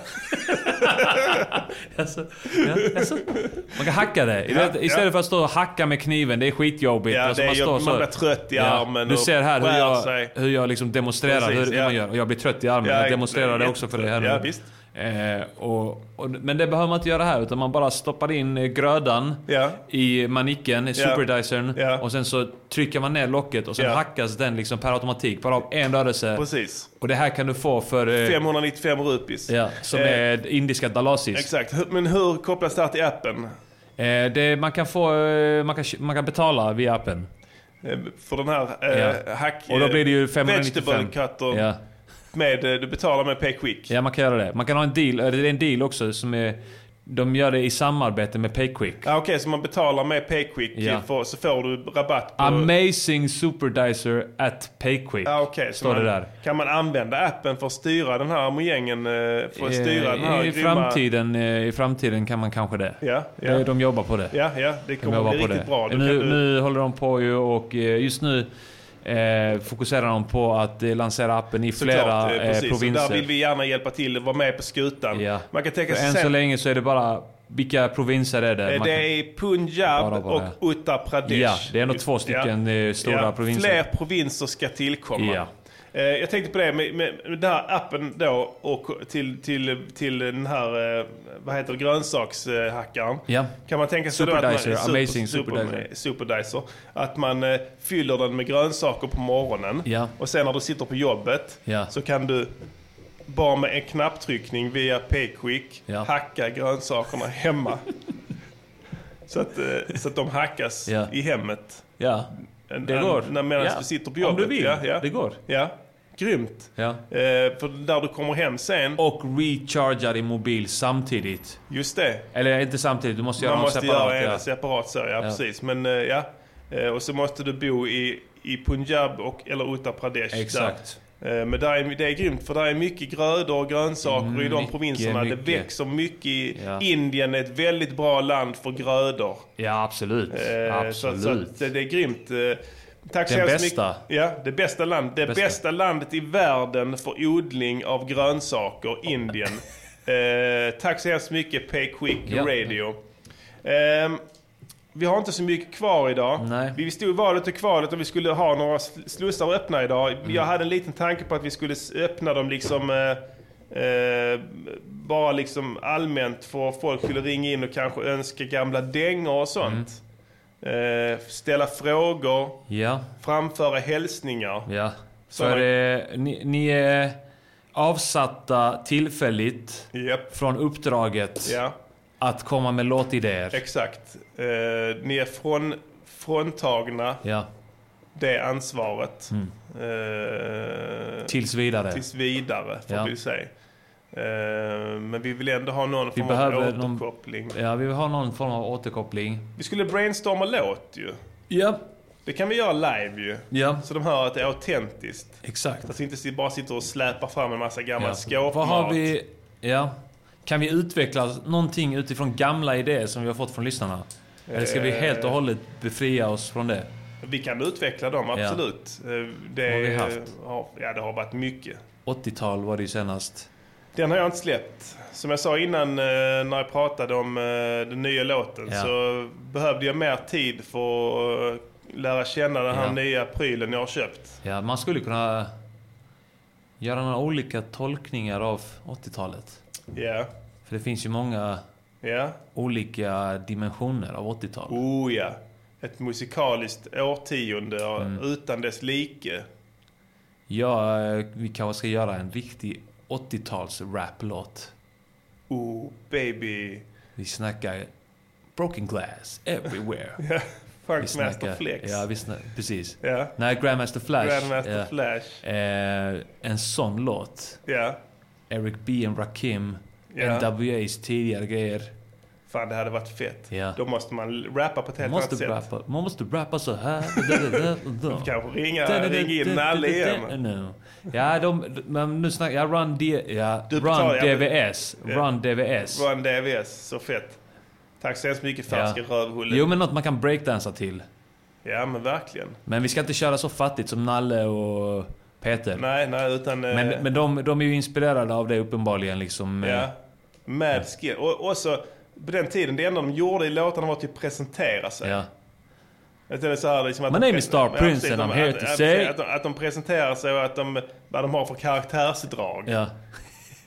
Alltså, (laughs) ja, alltså. Man kan hacka det. Ja, Istället ja. för att stå och hacka med kniven, det är skitjobbigt. Ja, Alltså, man, står man blir trött i armen Du ser här hur jag, hur jag liksom demonstrerar Precis, hur, ja. man gör. Och jag blir trött i armen. Ja, jag demonstrerar det också för dig här nu. Ja, visst. Eh, och, och, men det behöver man inte göra här, utan man bara stoppar in eh, grödan Ja. i manicken, i superdicern. Ja. Och sen så trycker man ner locket och sen Ja. hackas den liksom per automatik, bara av en rörelse. Precis. Och det här kan du få för... eh, 595 rupees. Ja, som Eh, är indiska dalasis. Exakt. Men hur kopplas det här till appen? Eh, det, man, kan få, eh, man, kan, man kan betala via appen. Eh, För den här eh, Ja. hack... Och då blir det ju eh, 595. Vegetable cutter. Ja. Med, eh, du betalar med Payquick. ja, man kan göra det. Man kan ha en deal, det är en deal också som är... De gör det i samarbete med Payquick. Ja, Okej, så man betalar med Payquick Ja. för, så får du rabatt på... Amazing Superdicer at Payquick. Okej. så Står man, det där. Kan man använda appen för att styra den här mojängen? eh, För att styra Eh, den här I, grymma... framtiden, eh, I framtiden kan man kanske det. Ja, ja. Eh, De jobbar på det. Ja, ja. Det De kommer jobbar bli riktigt det. bra. Nu, nu håller de på ju och eh, just nu eh, fokuserar de på att eh, lansera appen i flera Såklart, eh, eh, precis. Provinser. där vill vi gärna hjälpa till, vara med på skutan. Ja. Man kan tänka sig än så sen, länge så är det bara... Vilka provinser är det? eh, Man det är Punjab och Uttar Pradesh. Ja, det är ändå två stycken, eh, stora provinser. Fler provinser ska tillkomma. Ja. Eh, Jag tänkte på det med, med, med den här appen då och till, till, till den här, eh, vad heter det, grönsakshackaren. Ja. Kan man tänka sig då att man, Superdicer, amazing superdicer. superdicer. Att man eh, fyller den med grönsaker på morgonen. Ja. Och sen när du sitter på jobbet Ja. så kan du bara med en knapptryckning via Payquick hacka grönsakerna hemma. (laughs) så, att, så att de hackas i hemmet. Ja, det går. När, medan Ja. du sitter på Om jobbet. du vill. Det går. Ja, grymt. Ja. Eh, för där du kommer hem sen. Och recharga din mobil samtidigt. Just det. Eller inte samtidigt, du måste göra Man något måste separat. göra en ja. separat så, ja, Ja. precis. Men eh, ja. Eh, Och så måste du bo i, i Punjab och, eller Uttar Pradesh. Exakt. Där. Eh, Men där är, det är grymt för det är mycket grödor och grönsaker i de Mycket, provinserna. mycket. Det växer mycket. i Ja. Indien är ett väldigt bra land för grödor. Ja, absolut. Eh, Så, absolut. så att det det är grymt. Eh, Tack så Den bästa. mycket. Ja, det bästa landet. Det Bästa. bästa landet i världen för odling av grönsaker, Indien. (laughs) eh, tack så hemskt mycket Payquick Ja. Radio. Ehm, vi har inte så mycket kvar idag. Nej. Vi stod i valet och kvalet och vi skulle ha några sl- slussar öppna idag. Mm. Jag hade en liten tanke på att vi skulle öppna dem liksom eh, eh, bara liksom allmänt för folk skulle ringa in och kanske önska gamla dängor och sånt. Mm. Eh, ställa frågor, Ja, framföra hälsningar. ja. Så man- eh, ni, ni är avsatta tillfälligt Japp. från uppdraget Ja, att komma med låtidéer. exakt. Eh, ni är från, fråntagna Ja, det ansvaret. Mm. Eh, tills vidare. tills vidare, får Ja. vi säga. Eh, men vi vill ändå ha någon form av behöver någon- återkoppling. Ja, vi vill ha någon form av återkoppling. Vi skulle brainstorma låt ju. Ja. Det kan vi göra live ju. Ja. Så de hör att det är autentiskt. Exakt. Att vi inte bara sitter och släpar fram en massa gammal Ja. skåpmat. Vad har vi... Ja. Kan vi utveckla någonting utifrån gamla idéer som vi har fått från lyssnarna? Eller ska vi Eh. helt och hållet befria oss från det? Vi kan utveckla dem, Ja. absolut. Eh, Det, har vi haft? Ja, det har varit mycket. 80-tal var det ju senast. Den har jag inte släppt. Som jag sa innan eh, när jag pratade om eh, den nya låten Ja. så behövde jag mer tid för att lära känna den här Ja. nya prylen jag har köpt. Ja, man skulle kunna göra några olika tolkningar av 80-talet. Ja. För det finns ju många Ja. olika dimensioner av 80-tal. Oh ja. Ett musikaliskt årtionde Mm. utan dess like. Ja, eh, vi kanske ska göra en riktig 80-tals rap-låt. Oh baby. Vi snackar broken glass everywhere. (laughs) Ja, Funkmaster Flex. Ja, vi snackar, precis. Ja. Nej, Grandmaster Flash. Grandmaster ja. Flash. Eh, en sån låt. Ja. Eric B and Rakim. Ja. NWA's tidigare grejer. Fan, det hade varit fett. Ja. Då måste man rappa på ett helt måste, annat sätt. rappa, man måste rappa så här. (laughs) Da. Kanske ringa, ringa in Nalle igen. No. Ja, de, men nu snackar jag Run, D, ja, Du run DVS. Ja. Run DVS. Run DVS, så fett. Tack så hemskt mycket färska Ja. rövhulle. Jo, men något man kan breakdansa till. Ja, men verkligen. Men vi ska inte köra så fattigt som Nalle och Peter. Nej, nej, utan... eh, Men, men de, de är ju inspirerade av det uppenbarligen. Liksom, Ja. eh, Mad skill. Och också, på den tiden, det enda de gjorde i låtarna var att typ presentera sig. Ja. Det är så här, liksom att My de name is Star Ja, Prince precis, and I'm here to say- Att de, att de presenterar sig och att de, vad de har för karaktärsdrag. Ja.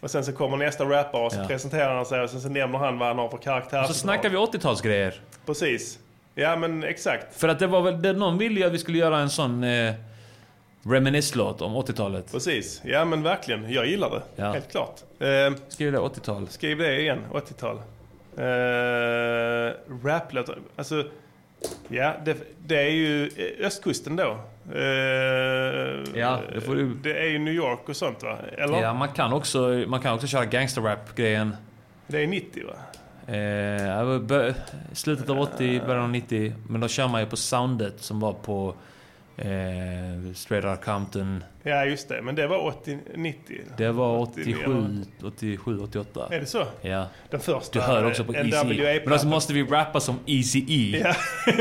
Och sen så kommer nästa rappare och så Ja. presenterar han sig och sen så nämner han vad han har för karaktärsdrag. Så snackar vi 80-talsgrejer. Precis. Ja men exakt. För att det var väl, det, någon ville ju att vi skulle göra en sån eh, reminisce-låt om 80-talet. Precis. Ja men verkligen. Jag gillar det. Ja. Helt klart. Eh, Skriv det, 80-tal. Skriv det igen, 80-tal. Uh, Raplåt, alltså... Ja, det, det är ju östkusten då. Eh, Ja, det får du- Det är ju New York och sånt va? Eller? Ja, man kan också, man kan också köra gangsterrap-grejen. Det är 90 va? Eh, bö- slutet av 80, början av 90. Men då kör man ju på soundet som var på eh, Straight Outta Compton. Ja, just det. Men det var 80, 90. Det var 89. 87, 87, 88. Är det så? Ja. Den första Du hör också på Easy E. Men alltså måste vi rappa som Easy E. Ja. (laughs)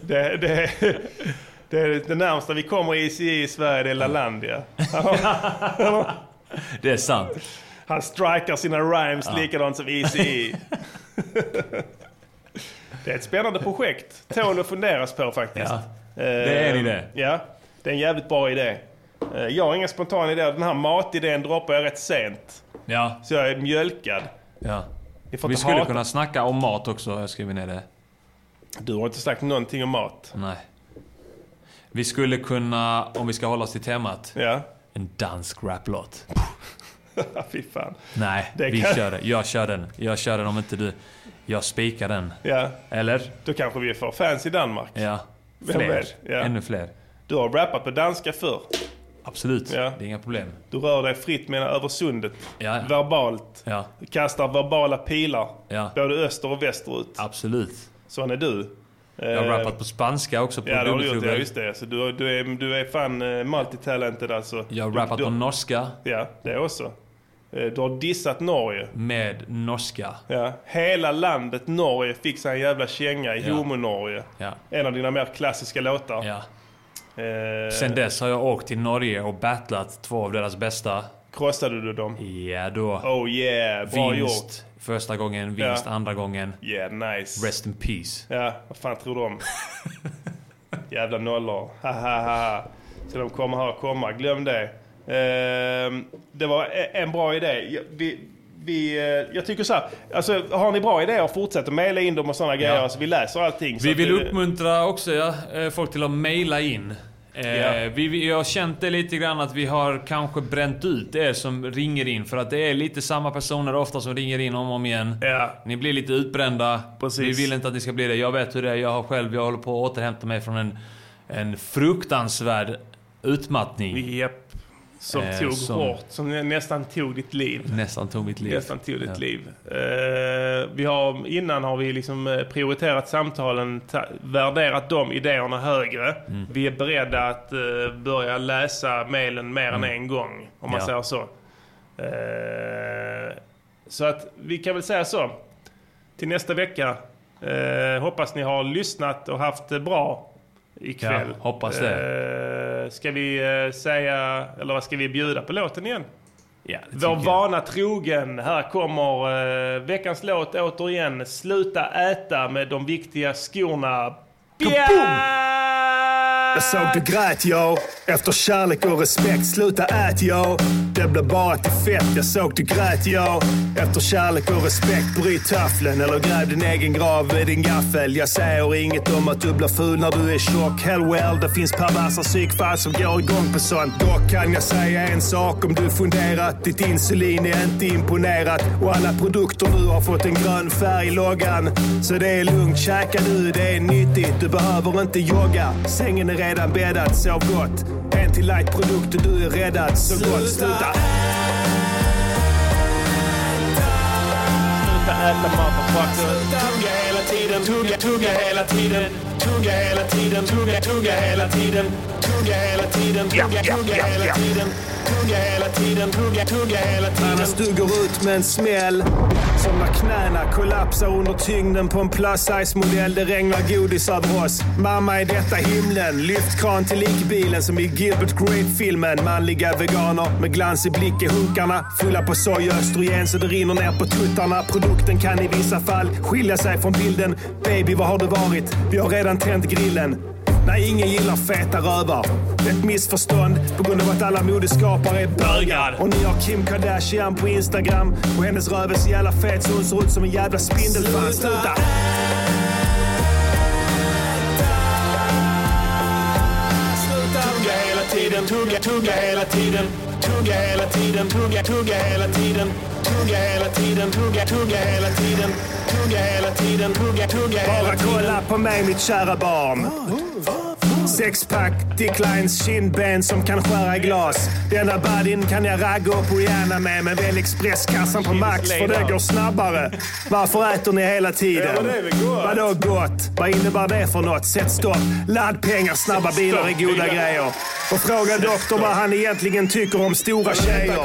det, det, det är det närmsta vi kommer i i Sverige, det är LaLandia. (laughs) det är sant. Han strikar sina rhymes Ja. likadant som Eazy-E. (laughs) det är ett spännande projekt. Tål att funderas på faktiskt. Ja. Det är en idé. Ja, det är en jävligt bra idé. Eh, Jag har inga spontana idéer. Den här matidén droppar jag rätt sent. Ja. Så jag är mjölkad. Ja. Vi skulle hata- kunna snacka om mat också, jag skriver ner det. Du har inte sagt någonting om mat. Nej. Vi skulle kunna, om vi ska hålla oss till temat, Ja. en dansk raplåt. (laughs) Fy fan. Nej, Det vi kan- kör det. Jag kör den. Jag kör den om inte du... Jag spikar den. Ja. Eller? Då kanske vi får fans i Danmark. Ja. Vem Fler. Ja. Ännu fler. Du har rappat på danska förr. Absolut. Ja. Det är inga problem. Du rör dig fritt med över sundet. Ja. Verbalt. Ja. Du kastar verbala pilar. Ja. Både öster och västerut. Absolut. Sån är du. Jag har rappat på spanska också på Ja, gjort. dubbelklubben. Ja, just det. Så du, du, är, du är fan uh, multitalented alltså. Jag har Du- rappat du, på norska Ja, det också. Eh, Du har dissat Norge. med norska. Ja. Hela landet Norge fick sig en jävla känga i Ja. Homo-Norge. Ja. En av dina mer klassiska låtar. Ja. Eh, Sen dess har jag åkt till Norge och battlat två av deras bästa. Krossade du dem? Ja då. Oh yeah, bra vinst gjort. första gången, vinst Ja. andra gången. Yeah, nice. Rest in peace. Ja, vad fan tror om? (laughs) Jävla nollor. Ha, ha, ha, ha. Så de kommer här och komma. Glöm det. Ehm, det var e- en bra idé. Jag- Vi, vi, eh, jag tycker så här. Alltså, har ni bra idéer, fortsätt att mejla in dem och sådana grejer. Så vi läser allting. Vi vill det- uppmuntra också ja, eh, folk till att mejla in. Eh, Ja. vi, vi har känt det lite grann att vi har kanske bränt ut er som ringer in. För att det är lite samma personer ofta som ringer in om och om igen. Ni blir lite utbrända. Precis. Vi vill inte att ni ska bli det. Jag vet hur det är. Jag har själv, jag håller på att återhämta mig från en, en fruktansvärd utmattning. Japp. Som Eh, tog som- hårt. Som nästan tog ditt liv. Nästan tog mitt liv. Nästan tog ditt Ja. liv. Eh, vi har, innan har vi liksom eh, prioriterat samtalen, ta, värderat de idéerna högre. Mm. Vi är beredda att eh, börja läsa mejlen mer än Mm. en gång, om man Ja. säger så. Eh, så att vi kan väl säga så. Till nästa vecka. Eh, hoppas ni har lyssnat och haft det bra ikväll. Ja, hoppas det. Eh, ska vi eh, säga, eller vad ska vi bjuda på låten igen? Ja, Vår tycker jag. vana trogen. Här kommer eh, veckans låt återigen. Sluta äta med de viktiga skorna. Jag såg du grät yo, efter kärlek och respekt. Sluta ät yo, det blev bara till fett. Jag såg du grät jag. efter kärlek och respekt. Bryt tafflen eller gräv din egen grav med din gaffel. Jag säger inget om att du blir ful när du är tjock. Hell well, det finns perversa psykfall som går igång på sånt. Dock kan jag säga en sak om du funderat. Ditt insulin är inte imponerat och alla produkter nu har fått en grön färg i loggan. Så det är lugnt, käka du, det är nyttigt. Du behöver inte jogga. Sängen är redan bäddad, sov gott. En till light-produkt och du är räddad. Så gott, sluta. Sluta äta motherfucker. Tugga hela tiden, tugga, tugga hela tiden. Tugga hela tiden, tugga, tugga hela tiden. Tugga hela tiden, tugga, tugga hela tiden. Tugga hela tiden, tugga, tugga hela tiden. Annars du går ut med en smäll. Som när knäna kollapsar under tyngden på en plus size modell. Det regnar godis över oss. Mamma är detta himlen. Lyft kran till likbilen som i Gilbert Grape-filmen. Manliga veganer med glans i blick i hunkarna. Fulla på soja och östrogen så det rinner ner på tuttarna. Produkten kan i vissa fall skilja sig från bilden. Baby, var har du varit? Vi har redan tänt grillen. Nej, ingen gillar feta rövar. Ett missförstånd på grund av att alla modeskapare är bögar. Och ni har Kim Kardashian på Instagram och hennes röv är så jävla fet så hon ser ut som en jävla spindelfan. Sluta! Tiden, tugga, tugga hela tiden. Tugga hela tiden, tugga, tugga hela tiden. Tugga hela tiden, tugga, tugga hela tiden. Tugga hela tiden, tugga, tugga hela Bara tiden. kolla på mig mitt kära barn. Sexpack, Dicklines kindben som kan skära glas. Denna badin kan jag ragga upp och gärna med. Men välj expresskassan på Max för det går snabbare. Varför äter ni hela tiden? Vadå gott? Vad innebär det för något? Sätt stopp. Laddpengar, snabba bilar är goda grejer. Och fråga doktorn vad han egentligen tycker om stora tjejer.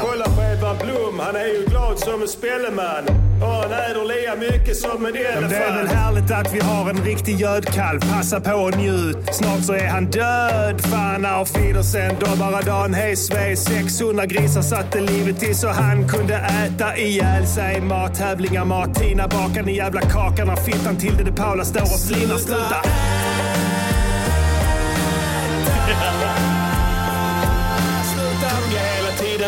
Han är ju glad som en spelleman. Och han äter lika mycket som en men det är väl elefant. härligt att vi har en riktig gödkalv. Passa på och njut. Snart så är han död. Fan auf Wiedersehen, Dobbaradan, hej svej. 600 grisar satte livet till så han kunde äta ihjäl sig. Mattävlingar, Martina bakar den jävla kakan när fittan till det Paula står och flinar. Sluta! Tugga (laughs) (laughs)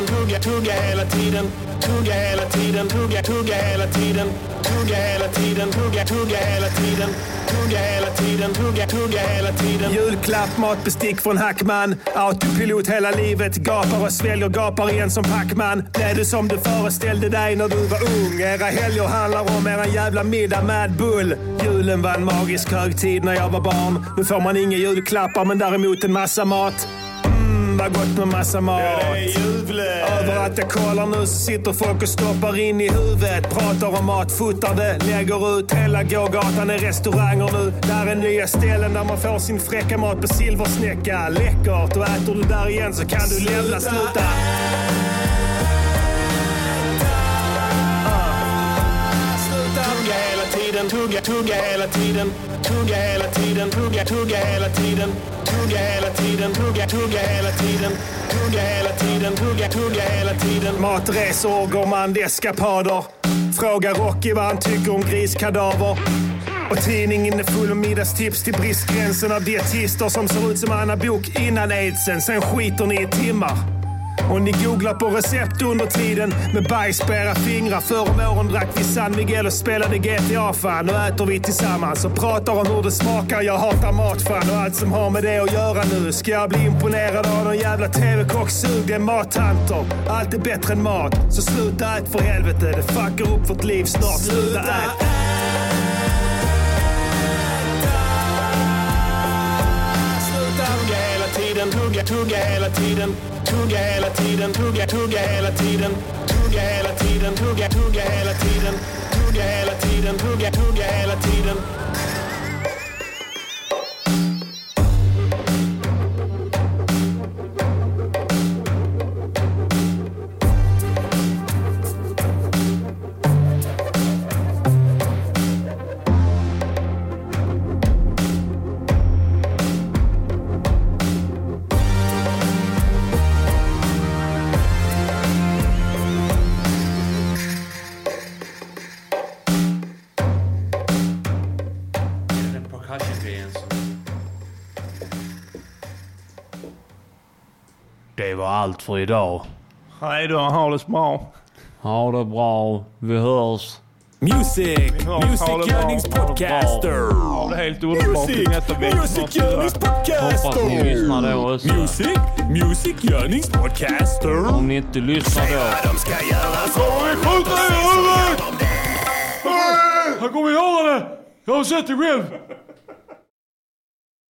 tiden, tugga, tugga hela tiden. Tugga hela tiden, tugga, tugga hela tiden. Tugga hela tiden, tugga, tugga hela tiden. Tugga hela tiden, tugga, tugga hela tiden. Julklapp, matbestick från Hackman. Autopilot hela livet. Gapar och sväljer, gapar igen som Pacman. Blev du som du föreställde dig när du var ung? Era helger handlar om era jävla middag Mad Bull. Julen var en magisk högtid när jag var barn. Nu får man inga julklappar men däremot en massa mat. Vad gott med massa mat. Överallt jag kollar nu så sitter folk och stoppar in i huvudet. Pratar om mat, fotar det, lägger ut. Hela gågatan är restauranger nu. Där är nya ställen där man får sin fräcka mat på silversnäcka. Läckert! Och äter du där igen så kan du lämna. Sluta! Tugga, tugga hela tiden. Tugga hela tiden, tugga, tugga hela tiden. Tugga hela tiden, tugga, tugga hela tiden. Tugga hela tiden, tugga, tugga hela tiden. Matresor, gourmandeskapader. Fråga Rocky vad han tycker om griskadaver. Och tidningen är full av middagstips till bristgränsen av dietister som ser ut som Anna Bok innan aidsen. Sen skiter ni i timmar. Och ni googlar på recept under tiden med bajs på era fingrar. Förr om åren drack vi San Miguel och spelade GTA fan. Nu äter vi tillsammans och pratar om hur det smakar. Jag hatar mat fan och allt som har med det att göra nu. Ska jag bli imponerad av någon jävla TV-kocksug? Det är mattanter. Allt är bättre än mat. Så sluta ät för helvete. Det fuckar upp vårt liv snart. Sluta ät. Tugga hela tiden, tugga, tugga hela tiden. Tugga hela tiden, tugga, tugga hela tiden. Tugga hela tiden, tugga, tugga hela tiden. Tugga hela tiden, tugga, tugga hela tiden. Det var allt för idag. Hej då, ha det så bra. Ha det bra. Vi hörs. Music! Music Görningspodcaster! Ha det helt underbart i nästa vecka. Music Görningspodcaster! Hoppas ni lyssnar då också. Music! Music Görningspodcaster! Om ni inte lyssnar då. de ska göra så vi skjuter i huvudet! Han kommer göra det! Jag har sett det själv!